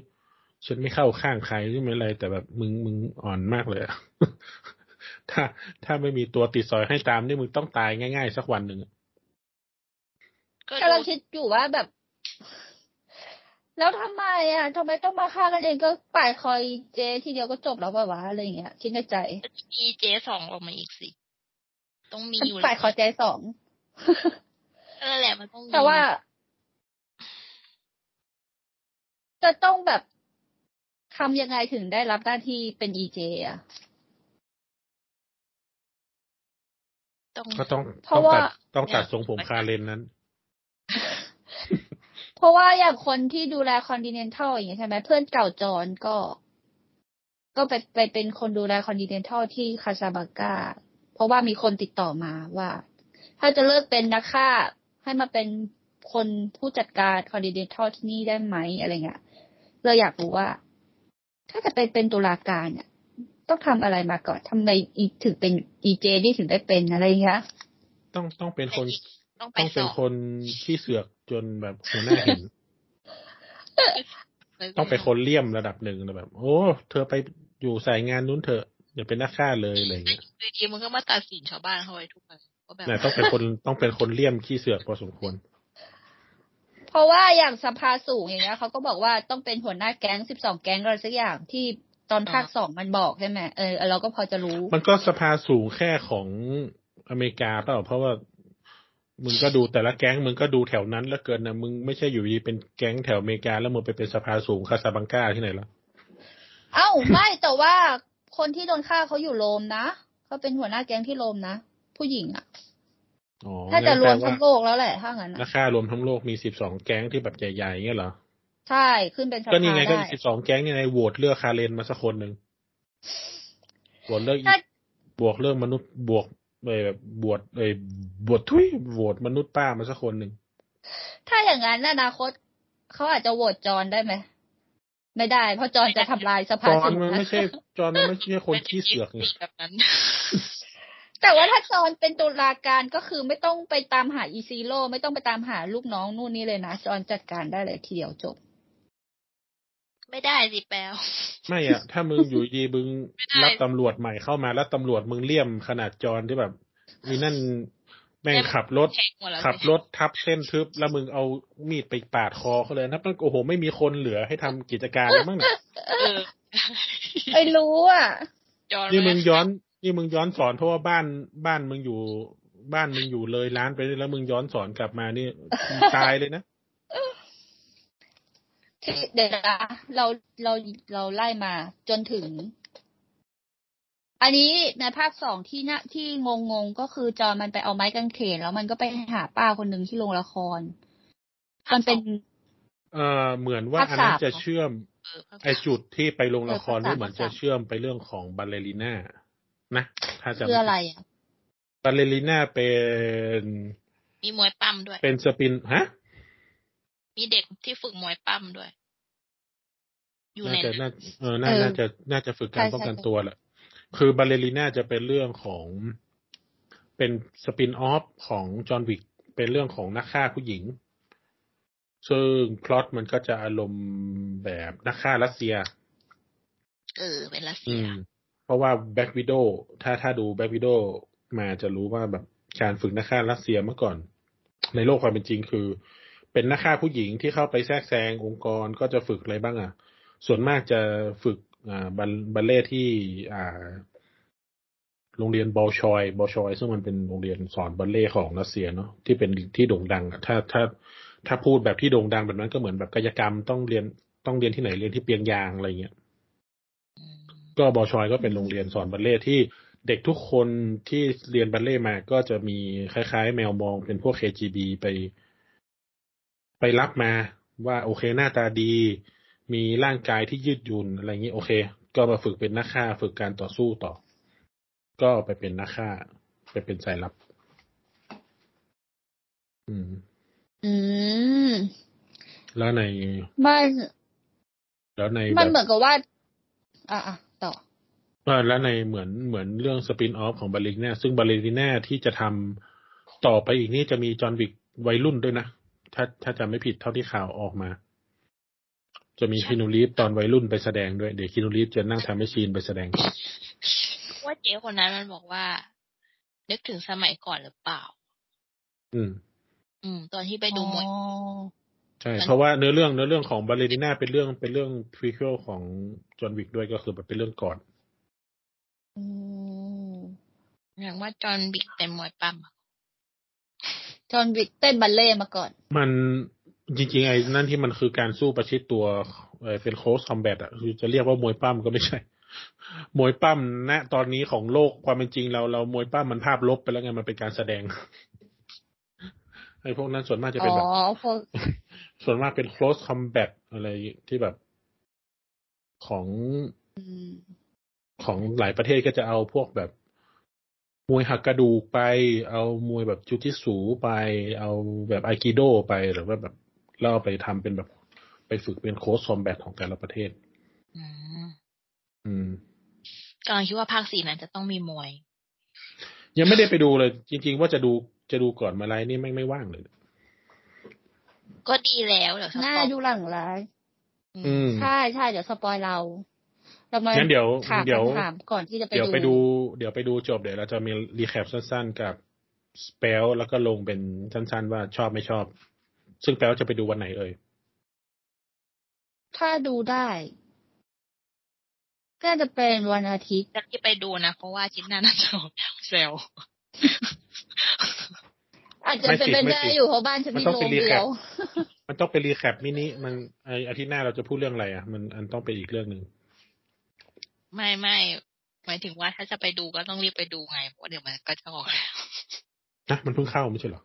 ฉันไม่เข้าข้างใครหรือไม่อะไร แต่แบบมึงมึงอ่อนมากเลยอะถ้าถ้าไม่มีตัวติดซอยให้ตามนี่มึงต้องตายง่าย ๆ สักวันหนึ่งอะก็กำลังดูคิดอยู่ว่าแบบ แล้วทำไมอะทำไมต้องมาฆ่ากันเองก็ปาดคอยเจทีเดียวก็จบแล้วป่าวะอะไรอย่างเงี้ยคิดในใจมีเจ๊สองออกมาอีกสิ ต้องมีอยู่ปาดคอยเจสองนั่นแหละมันต้องมีแต่ว่า จะต้องแบบทำยังไงถึงได้รับหน้าที่เป็นอีเจอะต้องก็ต้องเพต้องราะว่าตัดต้องตัดทรงผมคาเลนนั้น เพราะว่าอย่างคนที่ดูแลคอนติเนนทัลอย่างเงี้ยใช่ไหมเพื่อนเก่าจอนก็ ก็ไปไปเป็นคนดูแลคอนติเนนทัลที่คาซาบาก้าเพ ราะว่ามีคนติดต่อมาว่า ถ้าจะเลิกเป็นนักฆ่าให้มาเป็นคนผู้จัดการคอนติเนนทัลที่นี่ได้ไหมอะไรเงี้ยเราอยากรู้ว่า ถ้าจะไปเป็นตุลาการเนี่ยต้องทำอะไรมาก่อนทำไมอีถึงเป็นอีเจนี่ถึงได้เป็นอะไรเงี้ยต้องต้องเป็นคนต้องไปต้องสเป็นอบคนขี้เสือกจนแบบหัวหน้าเห็นต้องเป็นคนเลี่ยมระดับหนึ่งแล้วแบบ โอ้ เธอไปอยู่สายงานนู้นเถอะ อย่าเป็นนักฆ่าเลยอะไรอย่างเงี้ยคือทีมึงก็มาตัดสินชาวบ้านเขาไว้ทุกคนว่าแบบแต่ต้องเป็นคนต้องเป็นคนเลี่ยมขี้เสือกพอสมควร เพราะว่าอย่างสภาสูงอย่างเงี้ยเขาก็บอกว่าต้องเป็นหัวหน้าแก๊งสิบสองแก๊งอะไรสักอย่างที่ตอนภาคสองมันบอกใช่ไหมเออเราก็พอจะรู้ มันก็สภาสูงแค่ของอเมริกาเปล่าเพราะว่ามึงก็ดูแต่ละแก๊งมึงก็ดูแถวนั้นแล้วเกินนะมึงไม่ใช่อยู่ดีเป็นแก๊งแถวอเมริกาแล้วมึงไปเป็นสภาสูงคาซาบังกาที่ไหนล่ะเอ้าไม่แต่ว่า คนที่โดนฆ่าเขาอยู่โรมนะเขาเป็นหัวหน้าแก๊งที่โรมนะ ผู้หญิงอะอ๋อถ้าจะรวมงั้ทั้นงแปโลลกแล้วแหละถ้างั้นนันะกฆ่ารวมทั้งโลกมีสิบสองแก๊งที่แบบใหญ่ๆเงี้ยเหรอ ใช่ขึ้นเป็นสก็ภานี่ไงก็ได้สิบสองแก๊งนี่ไงโหวตเลือกคาเรนมาสักคนหนึ่งโหวตเลือกอีถ้าบวกเรื่องมนุษย์บวกเออแบบบวชเออบวชทุยโหวตมนุษย์ป้ามาสักคนหนึ่ง ถ้าอย่างนั้นอนาคตเขาอาจจะโหวตจอนได้ไหม ไม่ได้ เพราะจอนจะทำลายสภาจอห์นสิงมันห์ไม่ใช่จอห์นมันไม่ใช่คนขี้เสือกไงแบบนั้น แต่ว่าถ้าจอนเป็นตุลาการก็คือไม่ต้องไปตามหาอีซีโร่ไม่ต้องไปตามหาลูกน้องนู่นนี่เลยนะจอนจัดการได้เลยทีเดียวจบ ไม่ได้สิแปลวไม่อะถ้ามึงอยู่ดีมึงไม่ได้รับตำรวจใหม่เข้ามาแล้วตำรวจมึงเลี่ยมขนาดจรที่แบบมีนั่น แม่งขับรถแทงหมดแล้วขับรถทับเส้นทึบ แล้วมึงเอามีดไปปาดคอเขาเลยนะมันโอ้โหไม่มีคนเหลือให้ทำกิจการแล้วมั้งเนี่ยเออไอ้รู้อะจอห์นนี่มึงย้อน นี่มึงย้อนสอนเพราะว่าบ้านบ้านมึงอยู่ บ้านมึงอยู่เลยร้านไปแล้วมึงย้อนสอนกลับมานี่ตายเลยนะที่เดี๋ยวนะเราเราเราไล่มาจนถึง อันนี้ในภาคสองที่น่ะที่งงงๆก็คือจอมันไปเอาไม้กางเขน แล้วมันก็ไปหาป้าคนหนึ่งที่โรงละคร มันเป็น เออเหมือนว่าภาคอันนั้นสามจะเหรอเชื่อมเออภาคไอจุดที่ไปลงละครเออภาคสามนี่เหมือนจะภาคสามเชื่อมไปเรื่องของบัลเลริน่านะถ้าจะคืออะไรอะบัลเลริน่าเป็นมีมวยปั้มด้วย เป็น spin ฮะมีเด็กที่ฝึกมวยปั้มด้วย อยู่น่าในจะนั้นน่าเออน่าเออน่าจะน่าจะฝึกการใช่ป้องกันใช่ตัวแหละ คือบัลเลริน่าจะเป็นเรื่องของเป็น spin-off ของจอห์นวิกเป็นเรื่องของนักฆ่าผู้หญิง ซึ่งพล็อตมันก็จะอารมณ์แบบนักฆ่ารัสเซีย เออ เป็นรัสอืเซียมเพราะว่าแบ็กวิดโ w ถ้าถ้าดูแบ็กวิดโ w มาจะรู้ว่าแบบการฝึกนักฆ่ารัสเซียเมื่อก่อน ในโลกความเป็นจริงคือ เป็นนักฆ่าผู้หญิงที่เข้าไปแทรกแซงองค์กรก็จะฝึกอะไรบ้างอะ ส่วนมากจะฝึกอ่า บัลบัลเล่ที่อ่า โรงเรียนบอลชอยบอลชอย ซึ่งมันเป็นโรงเรียนสอนบัลเล่ของรัสเซียเนาะที่เป็นที่โด่งดังอะถ้าถ้าถ้าพูดแบบที่โด่งดังแบบนั้นก็เหมือนแบบกายกรรมต้องเรียนต้องเรียนที่ไหนเรียนที่เปียงยางอะไรเงี้ยก็บอชอยก็เป็นโรงเรียนสอนบัลเล่ที่เด็กทุกคนที่เรียนบัลเล่มาก็จะมีคล้าย ๆ แมวมองเป็นพวก KGB ไป ไปรับมาว่าโอเคหน้าตาดี มีร่างกายที่ยืดหยุ่นอะไรอย่างนี้โอเค ก็มาฝึกเป็นนักฆ่า ฝึกการต่อสู้ต่อ ก็ไปเป็นนักฆ่า ไปเป็นสายลับ อืม อืม แล้วในมันแล้วในมันแบบเหมือนกับว่า อะอะต่อเออแล้วในเหมือนเหมือนเรื่อง spin-off ของบัลเลริน่าซึ่งบัลเลริน่าที่จะทำต่อไปอีกนี่จะมีจอห์นวิกวัยรุ่นด้วยนะ ถ้าถ้าจำไม่ผิดเท่าที่ข่าวออกมา จะมีคินูรีฟตอนวัยรุ่นไปแสดงด้วย เดี๋ยวคีอานูรีฟส์จะนั่ง time machine ไปแสดง ว่าเจ๊คนนั้นมันบอกว่า นึกถึงสมัยก่อนหรือเปล่า อืม อืม ตอนที่ไปดูมวยอ๋อใช่มันเพราะว่าเนื้อเรื่องเนื้อเรื่องของบาลิน่าเป็นเรื่องเป็นเรื่อง prequel ของจอห์นวิกด้วยก็คือแบบเป็นเรื่องก่อน อืมอย่างว่าจอห์นวิกเป็นมวยปล้ำอะจอห์นวิกเต้นบัลเล่ต์มาก่อน มัน จริงๆไอ้นั่นที่มันคือการสู้ประชิดตัวเอ่อเป็น close combat อะคือจะเรียกว่ามวยปล้ำก็ไม่ใช่ มวยปั้มณตอนนี้ของโลกความเป็นจริงเราเรามวยปั้มมันภาพลบไปแล้วไงมันเป็นการแสดงไอ้พวกนั้นส่วนมากจะอ๋เป็นแบบอพวกส่วนมากเป็น close combat อะไรที่แบบของอืมของหลายประเทศก็จะเอาพวกแบบมวยหักกระดูกไป เอามวยแบบจูจิสูไป เอาแบบไอกิโดไปหรือว่าแบบ เล่าไปทำเป็นแบบไปฝึกเป็น close combat ของแต่ละประเทศอืมอืมกำลังคิดว่าภาคสี่นั้นจะต้องมีมวย ยังไม่ได้ไปดูเลย จริง ๆ ว่าจะดูจะดูก่อนมาไลฟ์นี่ไม่งไม่ว่างเลย ก็ดีแล้วเดี๋ยวสน่าปอยดูหลังไลฟ์อืมใช่ใช่เดี๋ยว spoil เราเรามางั้นเดี๋ยวถามเดี๋ยวคำถามก่อนที่จะไปเดี๋ยวดูไปดู เดี๋ยวไปดูจบเดี๋ยวเราจะมี recap สั้น ๆ กับ spoil แล้วก็ลงเป็นสั้น ๆ ว่าชอบไม่ชอบ ซึ่งแปลว่าจะไปดูวันไหนเอ่ย ถ้าดูได้ก็จะเป็นวันอาทิตย์จะที่ไปดูนะ เพราะว่าอาชิ้นหน้าน่าจะออกเซลอาจจะไม่เป็นสิไปไม่ได้สิอยู่เพราะบ้านฉันมันมีต้องโรเป็งนรีแคปเดียว มันต้องเป็นรีแคปมินิมันไออาทิตย์หน้าเราจะพูดเรื่องอะไรอะ มันอันต้องเป็นอีกเรื่องหนึ่งไม่ไม่หมายถึงว่าถ้าจะไปดูก็ต้องรีบไปดูไงเพราะว่าเดี๋ยวมันก็จะออกแล้วนะมันเพิ่งเข้าไม่ใช่เหรอ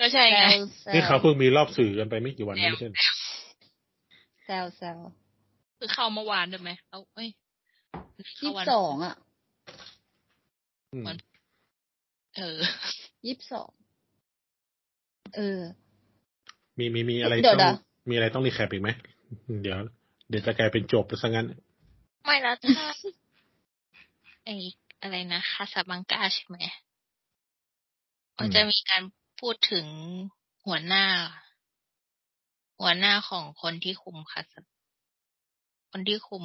ก็ใช่แซไงวแซนี่เขาวเพิ่งมีรอบสื่อกันไปไม่กี่วันนี้ไม่ใช่เหรอแซวแซวคือเข้าเมื่อวานด้วยไหมเขาเอ้ยยี่เข้าสิวันบสองอะอืมเออยี่สิบสองเออ มีมีมีอะไรเดี๋ยวต้องนะมีอะไรต้องรีแคปอีกไหมเดี๋ยว เดี๋ยวจะกลายเป็นจบไปซะงั้น ไม่แล้วถ้าไออะไรนะคาซาบังกาใช่ไหมมันจะมีการ พูดถึงหัวหน้า หัวหน้าของคนที่คุมคาซาคนที่คุม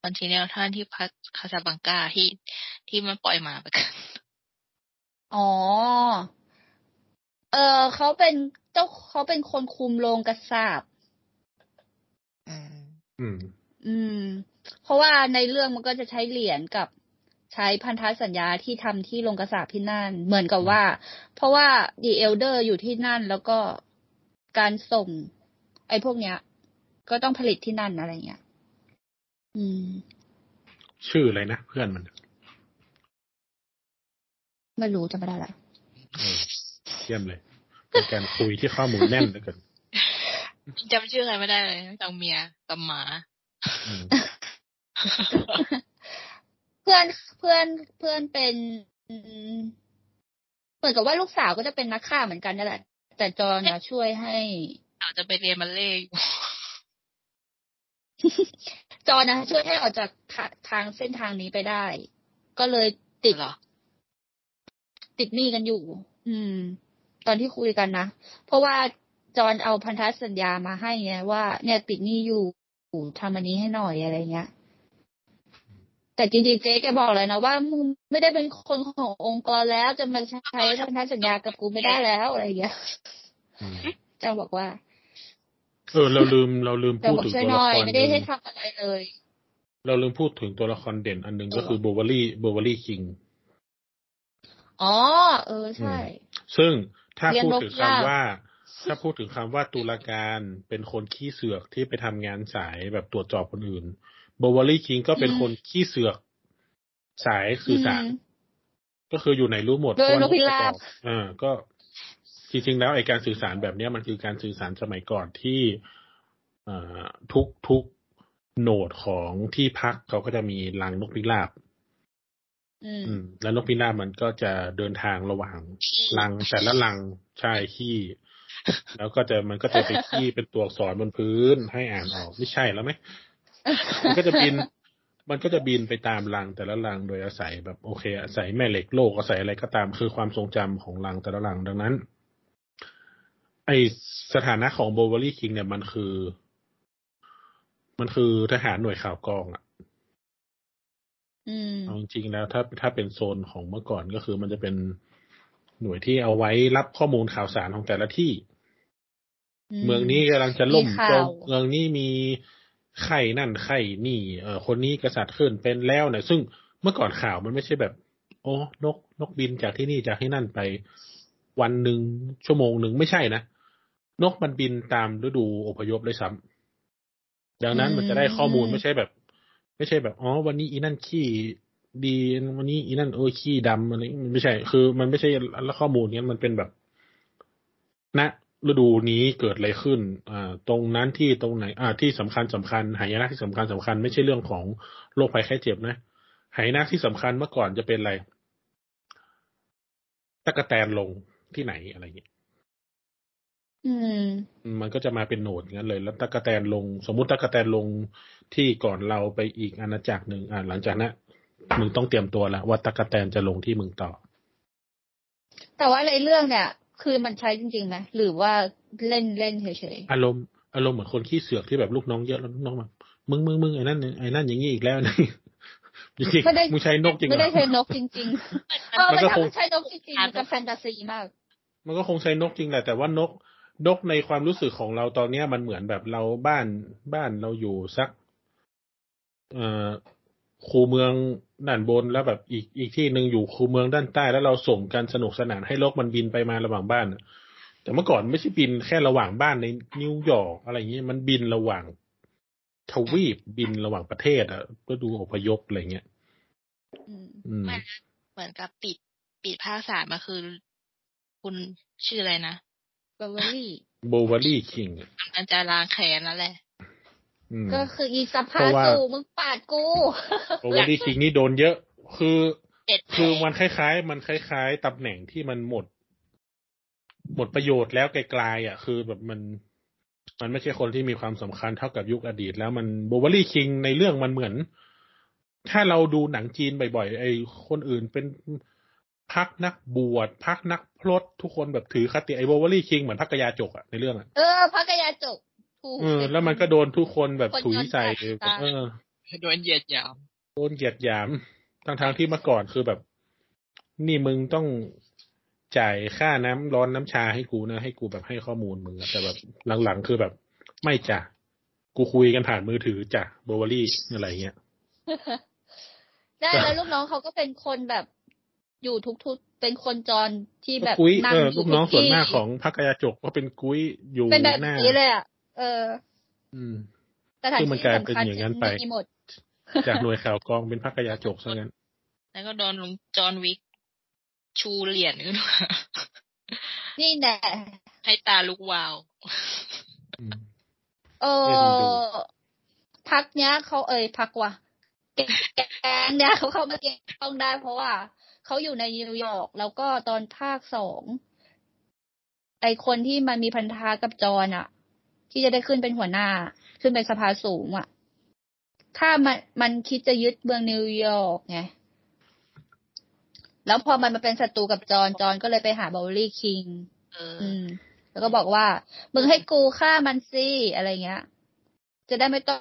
คอนติเนลท่านที่พักคาซาบังกาที่ที่มันปล่อยหมาไปกัน อ๋อ เออเขาเป็นเจ้าเขาเป็นคนคุมโรงกระสาบอืม อืมอืมเพราะว่าในเรื่องมันก็จะใช้เหรียญกับ ใช้พันธสัญญาที่ทำที่โรงกระสาบที่นั่น เหมือนกับว่า เพราะว่าดีเอลเดอร์อยู่ที่นั่นแล้วก็การส่ง ไอ้พวกเนี้ย ก็ต้องผลิตที่นั่นอะไรเงี้ยอืม ชื่ออะไรนะเพื่อนมัน ไม่รู้จำไม่ได้ละเออเยี่ยมเลยเป็นการคุยที่ข้อมูลแน่นเหลือเกินจำชื่อใครไม่ได้เลยนอกจากเมียกับหมาอืม เพื่อนเพื่อนเพื่อนเป็นอืมเหมือนกับว่าลูกสาวก็จะเป็นนักฆ่าเหมือนกันนั่นแหละ แต่จอห์นน่ะช่วยให้อาจจะไปเรียนบัลเล่ต์อยู่จอห์นนะช่วยให้ออกจากทาทางเส้นทางนี้ไปได้ ก็เลยติดเหรอติดหนี้กันอยู่ อืม ตอนที่คุยกันนะ เพราะว่าจอห์นเอาพันธสัญญามาให้ไงว่าเนี่ยติดหนี้อยู่ทำอันนี้ให้หน่อยอะไรเงี้ย แต่จริงๆเจ๊แกบอกเลยนะว่ามึงไม่ได้เป็นคนขององค์กรแล้วจะมาใช้พันธสัญญากับกูไม่ได้แล้วอะไรเงี้ยอืมจางบอกว่า เออ เราลืมเราลืมแต่พูดบอกถึงช่วยตัวหละน่อยครไม่หได้นึ่งให้ทำอะไรเลย เราลืมพูดถึงตัวละครเด่นอันหนึ่งก็คือ Bowery Bowery Kingอ๋อ เออใช่ ซึ่งถ้าเรียนพูดถึงนกพิราบคำว่า ถ้าพูดถึงคำว่าตุลาการเป็นคนขี้เสือกที่ไปทำงานสายแบบตรวจสอบคนอื่น Bowery King ก็เป็นคนขี้เสือกสายสื่อสารมก็คืออยู่ไหนรู้หมดโดยเพราะว่านกพิราบอ่าก็จริงๆแล้วไอการสื่อสารแบบเนี้ยมันคือการสื่อสารสมัยก่อนที่อ่าทุกทุกโหนดของที่พักเขาก็จะมีรังนกพิราบอืมอืมแล้วนกพิราบมันก็จะเดินทางระหว่างรังแต่ละรังใช่ขี้แล้วก็จะมันก็จะไปขี้เป็นตัวอักษรบนพื้นให้อ่านออกไม่ใช่แล้วไหม มันก็จะบิน มันก็จะบินไปตามรังแต่ละรังโดยอาศัยแบบโอเค อาศัยแม่เหล็กโลกอาศัยอะไรก็ตามคือความทรงจำของรังแต่ละรังดังนั้น ไอสถานะของโบวารี่คิงเนี่ยมันคือ มันคือทหารหน่วยข่าวกรองอะอืมเอาจริงๆแล้วถ้าถ้าเป็นโซนของเมื่อก่อนก็คือมันจะเป็นหน่วยที่เอาไว้รับข้อมูลข่าวสารของแต่ละที่ เมืองนี้กำลังจะล่มมีข่าวจมเมืองนี้มี ไข่นั่นไข่นี่เออคนนี้กษัตริย์ขึ้นเป็นแล้วเนี่ยซึ่งเมื่อก่อนข่าวมันไม่ใช่แบบ โอ้นกนกบินจากที่นี่จากที่นั่นไป วันหนึ่งชั่วโมงหนึ่งไม่ใช่นะ นกมันบินตามฤดูอพยพเลยซ้ำดังนั้นมันจะได้ข้อมูลไม่ใช่แบบ ไม่ใช่แบบอ๋อวันนี้อีนั่นขี้ดีวันนี้อีนั่นเออขี้ดำอะไรมันไม่ใช่ คือ มันไม่ใช่แล้วข้อมูลเนี้ยมันเป็นแบบ ณ ฤดูนี้เกิดอะไรขึ้น อ่า ตรงนั้นที่ตรงไหน อ่า ที่สำคัญสำคัญ หายนะที่สำคัญสำคัญ ไม่ใช่เรื่องของโรคภัยไข้เจ็บนะ หายนะที่สำคัญเมื่อก่อนจะเป็นอะไรตะกะแตนลงที่ไหนอะไรเงี้ยอืมมันก็จะมาเป็นโหนดอย่างนั้นเลย แล้วตะกะแตนลง สมมุติตะกะแตนลงที่ก่อนเราไปอีกอาณาจักรหนึ่งอ่า หลังจากนั้นมึงต้องเตรียมตัวแล้วว่าตะกะแตนจะลงที่มึงต่อ แต่ว่าในเรื่องเนี่ย คือมันใช้จริงๆไหมหรือว่าเล่นเล่นเฉยอารมณ์อารมณ์เหมือนคนขี้เสือกที่แบบลูกน้องเยอะแล้วลูกน้องแบบมึงมึงมึงไอ้นั่นไอ้นั่นอย่างนี้อีกแล้วนี่จริงไม่ได้ๆมึงใช้นกจริงไม่เหรได้อใช้นกจริงๆเออมัมันนก็คงทำใช้นกจริงๆมันจะแฟนตาซีมาก มันก็คงใช้นกจริงแหละแต่ว่านกนกในความรู้สึกของเราตอนเนี้ยมันเหมือนแบบเราบ้านบ้านเราอยู่สัก เอ่อคูเมือง ด้านบนแล้วแบบอีกอีกที่หนึ่งอยู่คูเมืองด้านใต้แล้วเราส่งกันสนุกสนานให้นกมันบินไปมาระหว่างบ้านน่ะแต่เมื่อก่อนไม่ใช่บินแค่ระหว่างบ้านในนิวยอร์กอะไรอย่างเงี้ยมันบินระหว่างทวีปบินระหว่างประเทศอะก็ดูอพยพอะไรเงี้ยอืมอืมมันเหมือนกับปิดปิดภาคสามมาคือ คุณชื่ออะไรนะเบเวอรี่โบวารี่คิงมันจะล้างแค้นนั่นแหละอืม ก็คืออีสเพภาราะว่าสู่มึงปาดกูโบวารี่คิงนี่โดนเยอะ คือเจ็ดแผลคือมันคล้ายๆ มันคล้ายๆตำแหน่งที่มันหมด หมดประโยชน์แล้วไกลๆอะ คือแบบมัน มันไม่ใช่คนที่มีความสำคัญเท่ากับยุคอดีต แล้วมันโบวารี่คิงในเรื่องมันเหมือน ถ้าเราดูหนังจีนบ่อยๆไอ้คนอื่นเป็นพักนักบวชพักนักพลดทุกคนแบบถือคติไอ้โบวารี่คิงเหมือนพักกยาจกอะในเรื่องอะเออพระกยาจก ถูกเออ แล้วมันก็โดนทุกคนแบบคนถุยใส่ยอมแตกตายเออโดนเหยียดหยาม โดนเหยียดหยามทั้งทางๆที่เมื่อก่อนคือแบบ นี่มึงต้องจ่ายค่าน้ำร้อนน้ำชาให้กูนะ ให้กูแบบให้ข้อมูลมึงอะแต่แบบหลังๆคือแบบ ไม่จ้ะกูคุยกันผ่านมือถือจ้ะโบวารี่อะไรเงี้ยได้แล้วลูกน้องเขาก็เป็นคนแบบอยู่ทุกๆเป็นคนจรที่แบบกุ้ยนั่งเอออยู่ลูกน้องทุส่วนที่มากของพักกยาจกก็เป็นกุ้ยอยู่เป็นแบบหน้านี้เลยอะ เออ อืมสถานซึ่งมันที่กลายสำเป็นคัญอย่างนั้นไปมีหมด จากหน่วยข่าวกองเป็นพักกยาจกซะงั้น แล้วก็โดนลุงจอห์นวิก ชูเหรียญขึ้นมานี่แน่ให้ตาลุกวาวอืมเอให้คนดูอพักเนี้ยเขาเอ่ยพักว่ะแก๊งเนี้ยเขาเข้ามาเกี่ยวข้องได้เพราะว่าเขาอยู่ในนิวยอร์กแล้วก็ตอนภาคสองไอคนที่มันมีพันธะกับจอนอะ ที่จะได้ขึ้นเป็นหัวหน้า ขึ้นเป็นสภาสูงอะถ้ามันมันคิดจะยึดเมืองนิวยอร์กไงแล้วพอมันมาเป็นศัตรูกับจอนจอนก็เลยไปหาบอลลี่คิงเอออืม แล้วก็บอกว่า มึงให้กูฆ่ามันสิอะไรเงี้ย จะได้ไม่ต้อง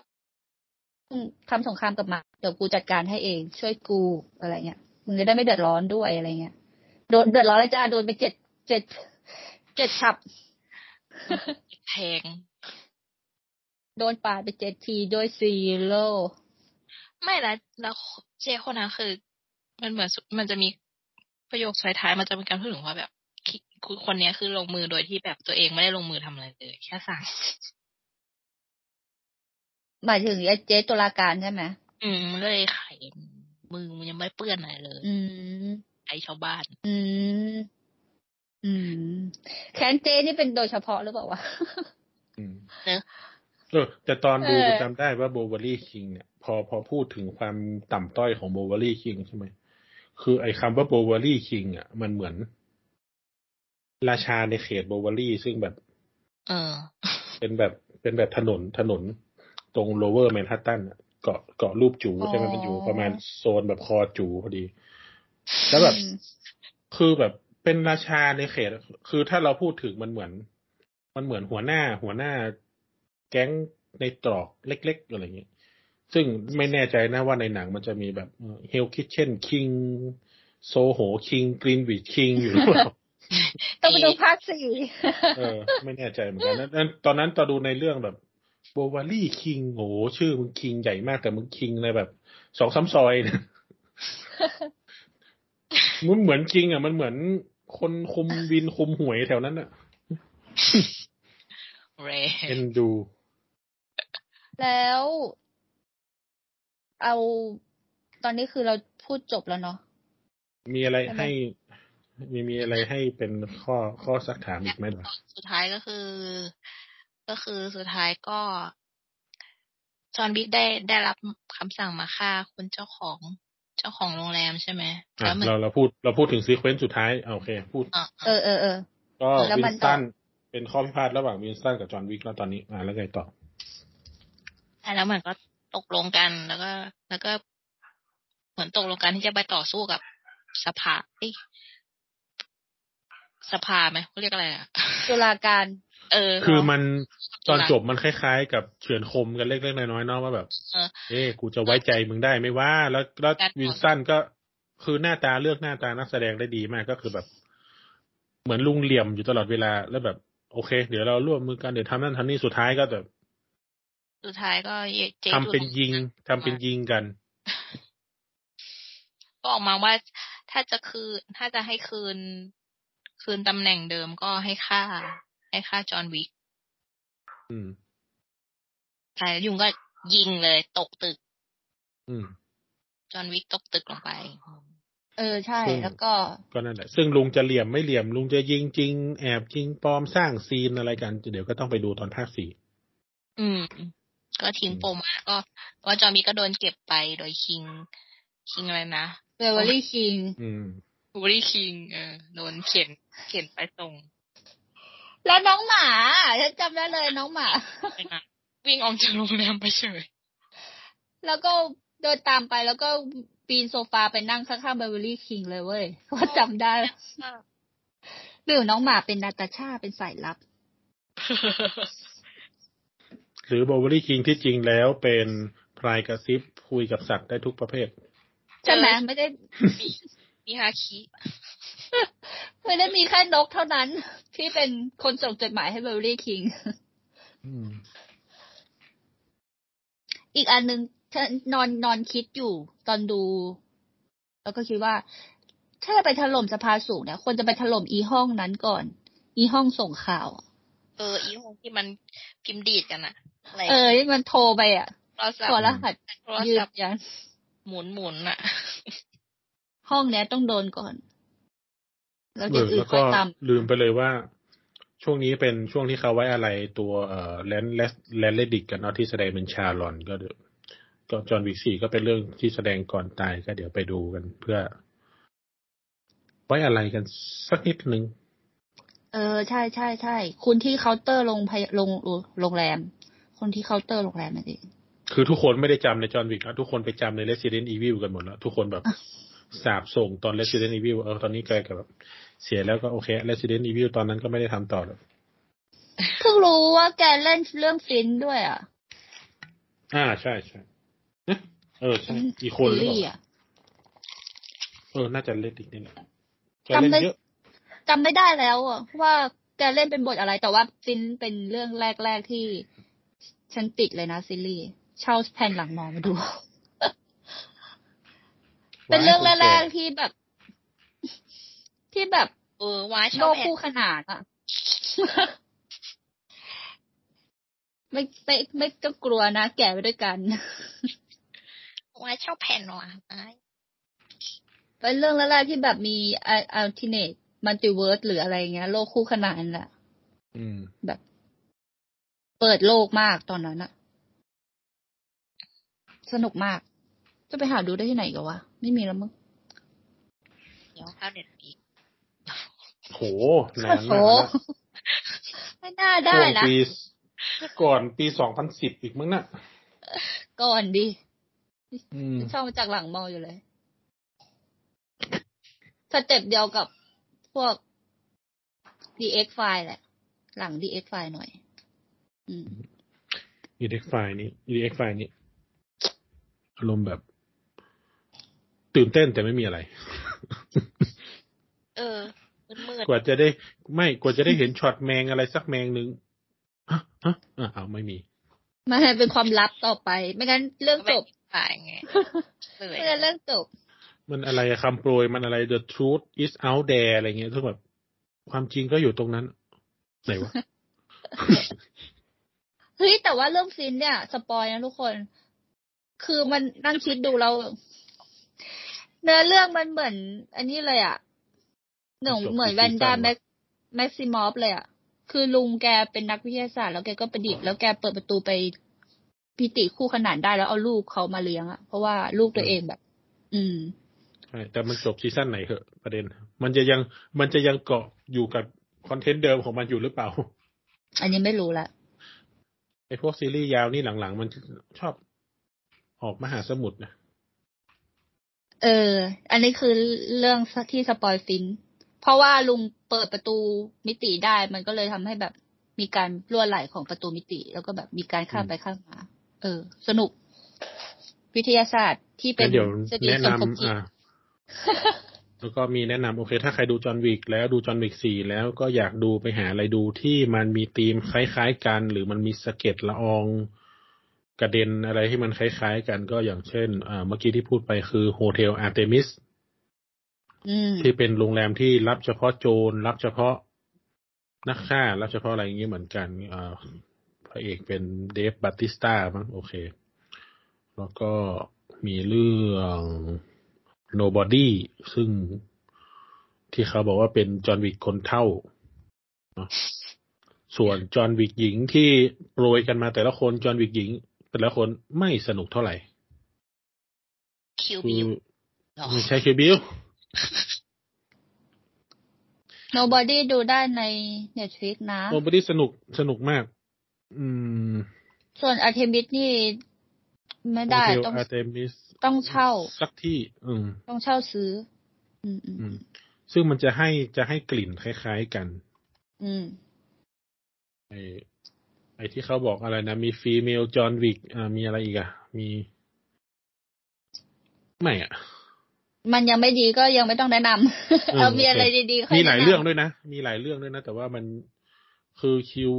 ทำสงครามกับมันเดี๋ยวกูจัดการให้เอง ช่วยกูอะไรเงี้ยมึงจะได้ไม่เดือดร้อนด้วยอะไรเงี้ยโดนเดือดร้อนแล้วจ้าโดนไปเจ็ดเจ็ดเจ็ดฉับแทง โดนปาดไปเจ็ดทีด้วยซีโร่ไม่แล้วแล้วเจคนนั้นคือ มันเหมือนสุมันจะมีประโยคสุดท้ายมันจะเป็นการพูดถึงว่าแบบคิคือคนเนี้ยคือลงมือโดยที่แบบตัวเองไม่ได้ลงมือทำอะไรเลย แค่สั่งหมายถึงไอ้เจ๊ตุลาการใช่ไหมอืมมันเลยไข่มือมันยังไม่เปื้อนอะไรเลย อืมไอชาวบ้าน อืมอืมแค้นเจ๊นี่เป็นโดยเฉพาะหรือเปล่าวะอืมเนอะ เออแต่ตอนดูเออจำได้ว่าโบวารี่คิงเนี่ย พอพอพูดถึงความต่ำต้อยของโบวารี่คิงใช่ไหมคือไอ้คำว่าโบวารี่คิงอะ มันเหมือน ราชาในเขตโบวารี่ซึ่งแบบ เออ เป็นแบบเป็นแบบถนนถนน ตรง Lower Manhattan อะเกาะเกาะรูปจูใช่ไหมอ๋อมันอยู่ประมาณโซนแบบคอจูพอดี แล้วแบบอืมคือแบบเป็นราชาในเขต คือถ้าเราพูดถึงมันเหมือน มันเหมือนหัวหน้าหัวหน้า แก๊งในตรอกเล็ก ๆ อะไรอย่างเงี้ยซึ่งไม่แน่ใจนะว่าในหนังมันจะมีแบบเฮลคิ t เช่นคิงโซโหคิงกรีนวิชคิงอยู่หรือเปล่าต้องไปดูภาคสี่เออ ไม่แน่ใจเหมือนกันนั้นนั้นตอนนั้นตอนดูในเรื่องแบบโบวารี่คิงโอ้โหชื่อมึงคิงใหญ่มากแต่มึงคิงในแบบสองสามซอยเนี่ยมันเหมือนคิงอะ มันเหมือนคนคุมวินคุมหวยแถวนั้นอะเรเอ็นดู แล้วเอาตอนนี้คือเราพูดจบแล้วเนาะมีอะไรใช่ไหมให้ มีมีอะไรให้เป็นข้อข้อซักถามอีกไหมล่ะสุดท้ายก็คือ ก็คือสุดท้ายก็จอห์นวิกได้ได้รับคำสั่งมาฆ่าคุณเจ้าของเจ้าของโรงแรมใช่ไหมอะแล้วมันเราเราพูดเราพูดถึง sequence สุดท้ายอะโอเค พูดอะเออเออเออก็แล้วมันต่อสตันเป็นข้อพิพาทระหว่างวินสตันกับจอห์นวิกแล้วตอนนี้อ่าแล้วไงต่อ แล้วมันก็ตกลงกันแล้วก็ แล้วก็เหมือนตกลงกันที่จะไปต่อสู้กับสภาเอ้ยสภาไหมเขาเรียกอะไรอะตุลาการ เออ คือมันตุลาตอนจบมันคล้ายๆ กับเฉือนคมกันเล็กๆน้อยๆเนาะว่าแบบเออเอ้กูจะไว้ใจมึงได้ไหม่ว่า แล้วแล้วการต่อวินสตันก็คือหน้าตาเลือกหน้าตานักแสดงได้ดีมากก็คือแบบ เหมือนลุงเหลี่ยมอยู่ตลอดเวลาแล้วแบบ โอเค เดี๋ยวเราร่วมมือกันเดี๋ยวทำนั่นทำนี่สุดท้ายก็แบบ สุดท้ายก็เจทำเป็นยิงทำเป็นยิงกัน ก็ออกมาว่าถ้าจะคืน ถ้าจะให้คืน คืนตำแหน่งเดิมก็ให้ค่า ให้ค่าจอห์นวิกอืมใช่ยุงก็ยิงเลยตกตึก อืมจอห์นวิกตกตึกลงไป เออใช่ซึ่งแล้วก็ ก็นั่นแหละ ซึ่งลุงจะเหลี่ยมไม่เหลี่ยม ลุงจะยิงจริง แอบยิงปลอมสร้างซีนอะไรกัน เดี๋ยวก็ต้องไปดูตอนภาคสี่อืม ก็ทิ้งปมมาก็ว่าจอห์นวิกก็โดนเก็บไปโดยคิง คิงอะไรนะเบเวอรี่คิงอืม Bowery King เออโดนเขียนเขียนไปส่ง แล้วน้องหมาฉันจำได้เลยน้องหมา วิ่งออกจากโรงแรมไปเฉย แล้วก็เดินตามไปแล้วก็ปีนโซฟาไปนั่งข้างๆเบเวอรี่คิงเลยเว้ยว่าจำได้หรือน้องหมาเป็นนาตาชาเป็นสายลับ หรือ Bowery King ที่จริงแล้วเป็นพรายกระซิบคุยกับสัตว์ได้ทุกประเภท ใช่ไหมไม่ได้มีมีฮาคิไม่ได้มีแค่นกเท่านั้น ที่เป็นคนส่งจดหมายให้เบเวอรี่คิงอืมอีกอันหนึ่งฉันนอนนอนคิดอยู่ตอนดู แล้วก็คิดว่า ถ้าจะไปถล่มสภาสูงเนี่ยควรจะไปถล่มอีห้องนั้นก่อน อีห้องส่งข่าวอะเออ อีห้องที่มันพิมพ์ดีดกันอะอะไร เออที่มันโทรไปอะโทรศัพตัวท์รหัสโทรยืศันพท์ยันหมุนหมุนๆอะห้องเนี้ยต้องโดนก่อนแล้วเอเดี๋ยวออื่แล้นวค่ก็อยตามลืมไปเลยว่า ช่วงนี้เป็นช่วงที่เขาไว้อาลัยตัวเอ่อแลนซ์แลนซ์แลนซ์เรดดิกกันเนาะที่แสดงเป็นชารอนก็เดี๋ยวก็จอห์นวิกสี่ก็เป็นเรื่องที่แสดงก่อนตายก็เดี๋ยวไปดูกันเพื่อ ไว้อาลัยกันสักนิดนึงเออ ใช่ใช่ใช่คุณที่เคาน์เตอร์โรงพยาโรงโรงแรม คนที่เคาน์เตอร์โรงแรมนั่นเองคือทุกคนไม่ได้จำในจอห์นวิกแล้วทุกคนไปจำใน Resident Evil กันหมดแล้ว ทุกคนแบบสาบส่งตอน Resident Evil เออตอนนี้แกกับแบบเสียแล้วก็โอเค Resident Evil ตอนนั้นก็ไม่ได้ทำต่อแล้วเพิ่งรู้ว่าแกเล่นเรื่องฟินด้วยอะ อ่าใช่ใช่เอ๊ะเออใช่อีกคนซีหรือเปรีส์ล่าอะเออน่าจะเล่นอีกนี่แหละแกจำเล่นไม่เยอะจำไม่ได้แล้วอะว่าแกเล่นเป็นบทอะไรแต่ว่าฟินเป็นเรื่องแรกๆที่ ฉันติดเลยนะซีรีส์เช่าแผ่นหลังมองมาดู เป็นเรื่องแรกๆที่แบบ ที่แบบเออว้าชโลอบกแผ่นคู่ขนานอะไม่ไม่ไม่ต้องกลัวนะแก่ไปด้วยกันว้าชอบแผ่นว่ะว้าเป็นเรื่องแรกๆที่แบบมีอัลติเนตมัลติเวิร์สหรืออะไรเงี้ย โลกคู่ขนานแหละอืมแบบ เปิดโลกมากตอนนั้นอะสนุกมาก จะไปหาดูได้ที่ไหนกันวะ ไม่มีแล้วมั้งเดี๋ยวเข้าเน็ตปีกโหนานโอ้มากโหไม่น่านะได้ช่วงนะปีก่อนปีสองพันสิบอีกมั้งน่ะ ก่อนดิอืมชอบมาจากหลังมออยู่เลยสเต็ปเดียวกับพวก DX ไฟล์แหละ หลัง The X-Files หน่อย อืม EDX ไฟล์นี้ EDX ไฟล์นี้อารมณ์แบบ ตื่นเต้นแต่ไม่มีอะไร เออมืดกว่าจะได้ ไม่กว่าจะได้เห็นช็อตแมงอะไรสักแมงหนึ่งฮะฮะอะเอาไม่มีมาให้เป็นความลับต่อไป ไม่งั้นเรื่องๆจบตายไงเลยไม่งั้นเรื่องจบมันอะไรอะคำโปรยมันอะไร the truth is out there อะไรเงี้ยซึ่งแบบ ความจริงก็อยู่ตรงนั้นไหนวะ เฮ้ยแต่ว่าเรื่อง Fringe เนี่ย spoil นะทุกคน คือมันนั่งคิดดูเราเนื้อเรื่องมันเหมือน อันนี้เลยอะหนึ่งจบเหมือนที่ Wanda season แม็ก Maximoff เลยอะคือลุงแกเป็นนักวิทยาศาสตร์แล้วแกก็ประดิษฐ์แล้วแกเปิดประตูไปมิติคู่ขนานได้แล้วเอาลูกเขามาเลี้ยงอะเพราะว่าลูกตัวเองแบบ อืมใช่แต่มันจบ season ไหนเหอะประเด็น มันจะยังมันจะยังเกาะอยู่กับ content เดิมของมันอยู่หรือเปล่า อันนี้ไม่รู้ละ ไอพวกซีรีส์ยาวนี่หลังๆ มันชอบออกมหาสมุทรนะเออ อันนี้คือเรื่องที่ spoil Fringe เพราะว่าลุงเปิดประตูมิติได้ มันก็เลยทำให้แบบมีการรั่วไหลของประตูมิติ แล้วก็แบบมีการข้ามไปข้ามมา เออ สนุก วิทยาศาสตร์ที่เป็นแล้วเดี๋ยวสติแนะสมคบนำจิตอ่า แล้วก็มีแนะนำโอเค ถ้าใครดู John Wick แล้วดู John Wick สี่แล้วก็อยากดูไปหาอะไรดูที่มันมีธีมคล้ายๆกัน หรือมันมีสะเก็ดละอองกระเด็นอะไรที่มันคล้ายๆกันก็อย่างเช่นอ่าเมื่อกี้ที่พูดไปคือ Hotel Artemis อืมที่เป็นโรงแรมที่รับเฉพาะโจรรับเฉพาะนักฆ่ารับเฉพาะอะไรอย่างนี้เหมือนกันอ่าพระเอกเป็นเดฟบัตติสตามั้งโอเค แล้วก็มีเรื่อง Nobody ซึ่งที่เขาบอกว่าเป็นจอห์นวิกคนเท่าเนอะส่วนจอห์นวิกหญิงที่โปรยกันมาแต่ละคนจอห์นวิกหญิง แต่ละคนไม่สนุกเท่าไหร่ คิวคืบิอวหรอไม่ใช่คิวบิล Nobody ดูได้ใน Netflix นะโนบอดี้สนุกสนุกมาก อืม ส่วน Artemis นี่ ไม่ได้ Hotel ต้องอาร์เตมิส ต้องเช่า สักที่ อืม ต้องเช่าซื้ออืมอืมอืมซึ่งมันจะให้จะให้กลิ่นคล้าย ๆกัน อืมไอไอที่เขาบอกอะไรนะ มี female John Wick อ่ามีอะไรอีกอะมีไม่อะมันยังไม่ดีก็ยังไม่ต้องแนะนำเออเรามีโอเคอะไรดีๆค่อยมีหลายแนะนำเรื่องด้วยนะ มีหลายเรื่องด้วยนะ แต่ว่ามันคือคิว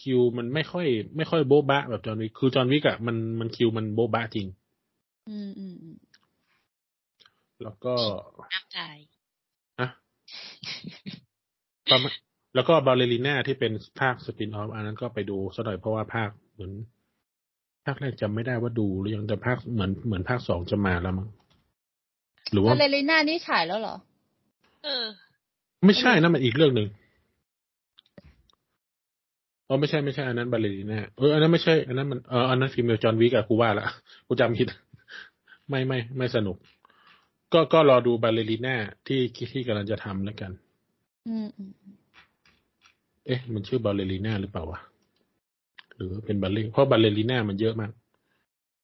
คิวมันไม่ค่อย ไม่ค่อยโบ๊ะบะแบบ John Wick คือ John Wick อะมันมันคิวมันโบ๊ะบะจริง อืมอืมอืมแล้วก็น้ำใจอะประมาณแล้วก็บาเลริน่าที่เป็นภาค spin-off อันนั้นก็ไปดูซะหน่อยเพราะว่าภาคเหมือน ภาคแรกจำไม่ได้ว่าดูหรือยังแต่ภาคเหมือนเหมือนภาคสองจะมาแล้วมั้งหรือว่าบาเลริน่านี่ฉายแล้วเหรอ เออ ไม่ใช่นะมันอีกเรื่องหนึ่งอ๋อไม่ใช่ไม่ใช่อันนั้นบาเลริน่าเอออันนั้นไม่ใช่อันนั้นมันเอออันนั้นฟิล์มจอห์นวิกอะกูว่าละกูจำผิด ไม่ไม่ไม่สนุก ก็ก็รอดูบาเลริน่าที่ที่กำลังจะทำแล้วกัน อืมอืมเอ๊ะ มันชื่อบาเลริน่าหรือเปล่าวะหรือว่าเป็นบาเลเพราะบาเลริน่ามันเยอะมาก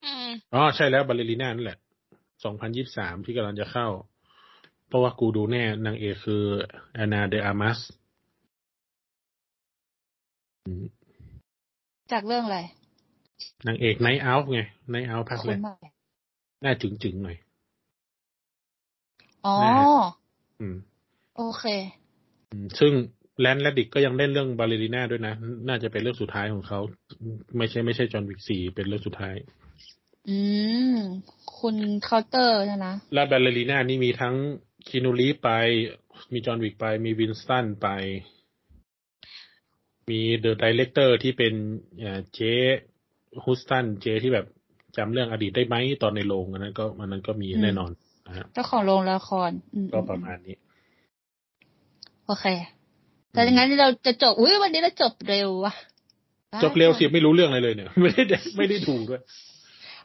อืมอ๋อใช่แล้วบาเลริน่านั่นแหละสองพันยิบสามที่กำลังจะเข้า เพราะว่ากูดูแน่นางเอกคือ Ana de Armas จากเรื่องอะไรนางเอก Knives Out ไง Knives Out ภาคแรก หน้าจึงจึงๆหน่อย อ๋อแน่อืม โอเคอืมซึ่ง Lance Reddick ก็ยังเล่นเรื่องบาเลริน่าด้วยนะ น่าจะเป็นเรื่องสุดท้ายของเขา ไม่ใช่ไม่ใช่ John Wick สี่เป็นเรื่องสุดท้าย อืม คุณเคาน์เตอร์นะนะ และบาเลริน่านี่มีทั้ง Keanu Reeves มี John Wick ไป มี Winston ไป มี The Director ที่เป็นเอ่อเจฮุสตัน เจที่แบบ จำเรื่องอดีตได้ไหมตอนในโรงอันนั้นก็อันนั้นก็มีอืมแน่นอนนะฮะเจ้าของโรงละครอืมก็ประมาณนี้ โอเค แต่อย่างนั้นเราจะจบอุ้ยวันนี้เราจบเร็วว่ะจบเร็วสิไม่รู้เรื่องอะไรเลยเนี่ย ไม่ได้ไม่ได้ดูด้วย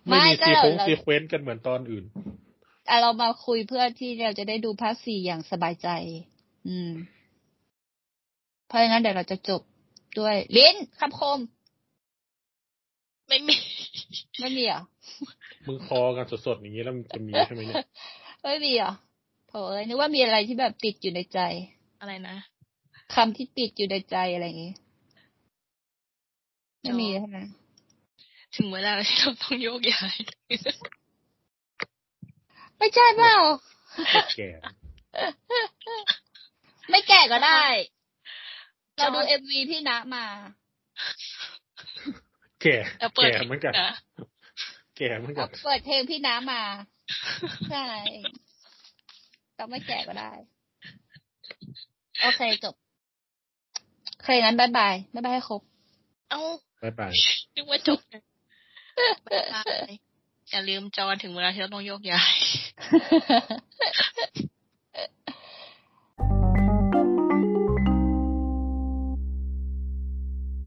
ไม่มีก็ซีเราโค้งเราซีเควนต์กันเหมือนตอนอื่นอะเรามาคุยเพื่อที่เราจะได้ดูภาคสี่อย่างสบายใจ อืม เพราะงั้นเดี๋ยวเราจะจบด้วย ลิ้นคำคม ไม่มี ไม่มีเหรอมึงคอกันสดๆอย่างนี้แล้วมันจะมีใช่ไหมเนี่ย ไม่มีเหรอโถเอ้ยนึกว่ามีอะไรที่แบบติดอยู่ในใจ อะไรนะคำที่ติดอยู่ในใจอะไรอย่างงี้ไม่มีใช่ไหมถึงเวลาที่เราต้องโยกย้ายไม่ใช่เปล่าแก่ไม่แก่ก็ได้ เราดูจอห์นเอ็มวีพี่ณมา แก่เราเปิดแก่เหมือนกันนะ แก่เหมือนกัเอานเปิดเพลงพี่น้ำมา ใช่เราไม่แก่ก็ได้ โอเคจบโอเคงั้นบายบายบายบายให้ครบ เอ้าบ๊ายบายนึกว่าจบเลยบ๊ายบายอย่าลืมจอนถึงเวลาที่เราต้องโยกย้าย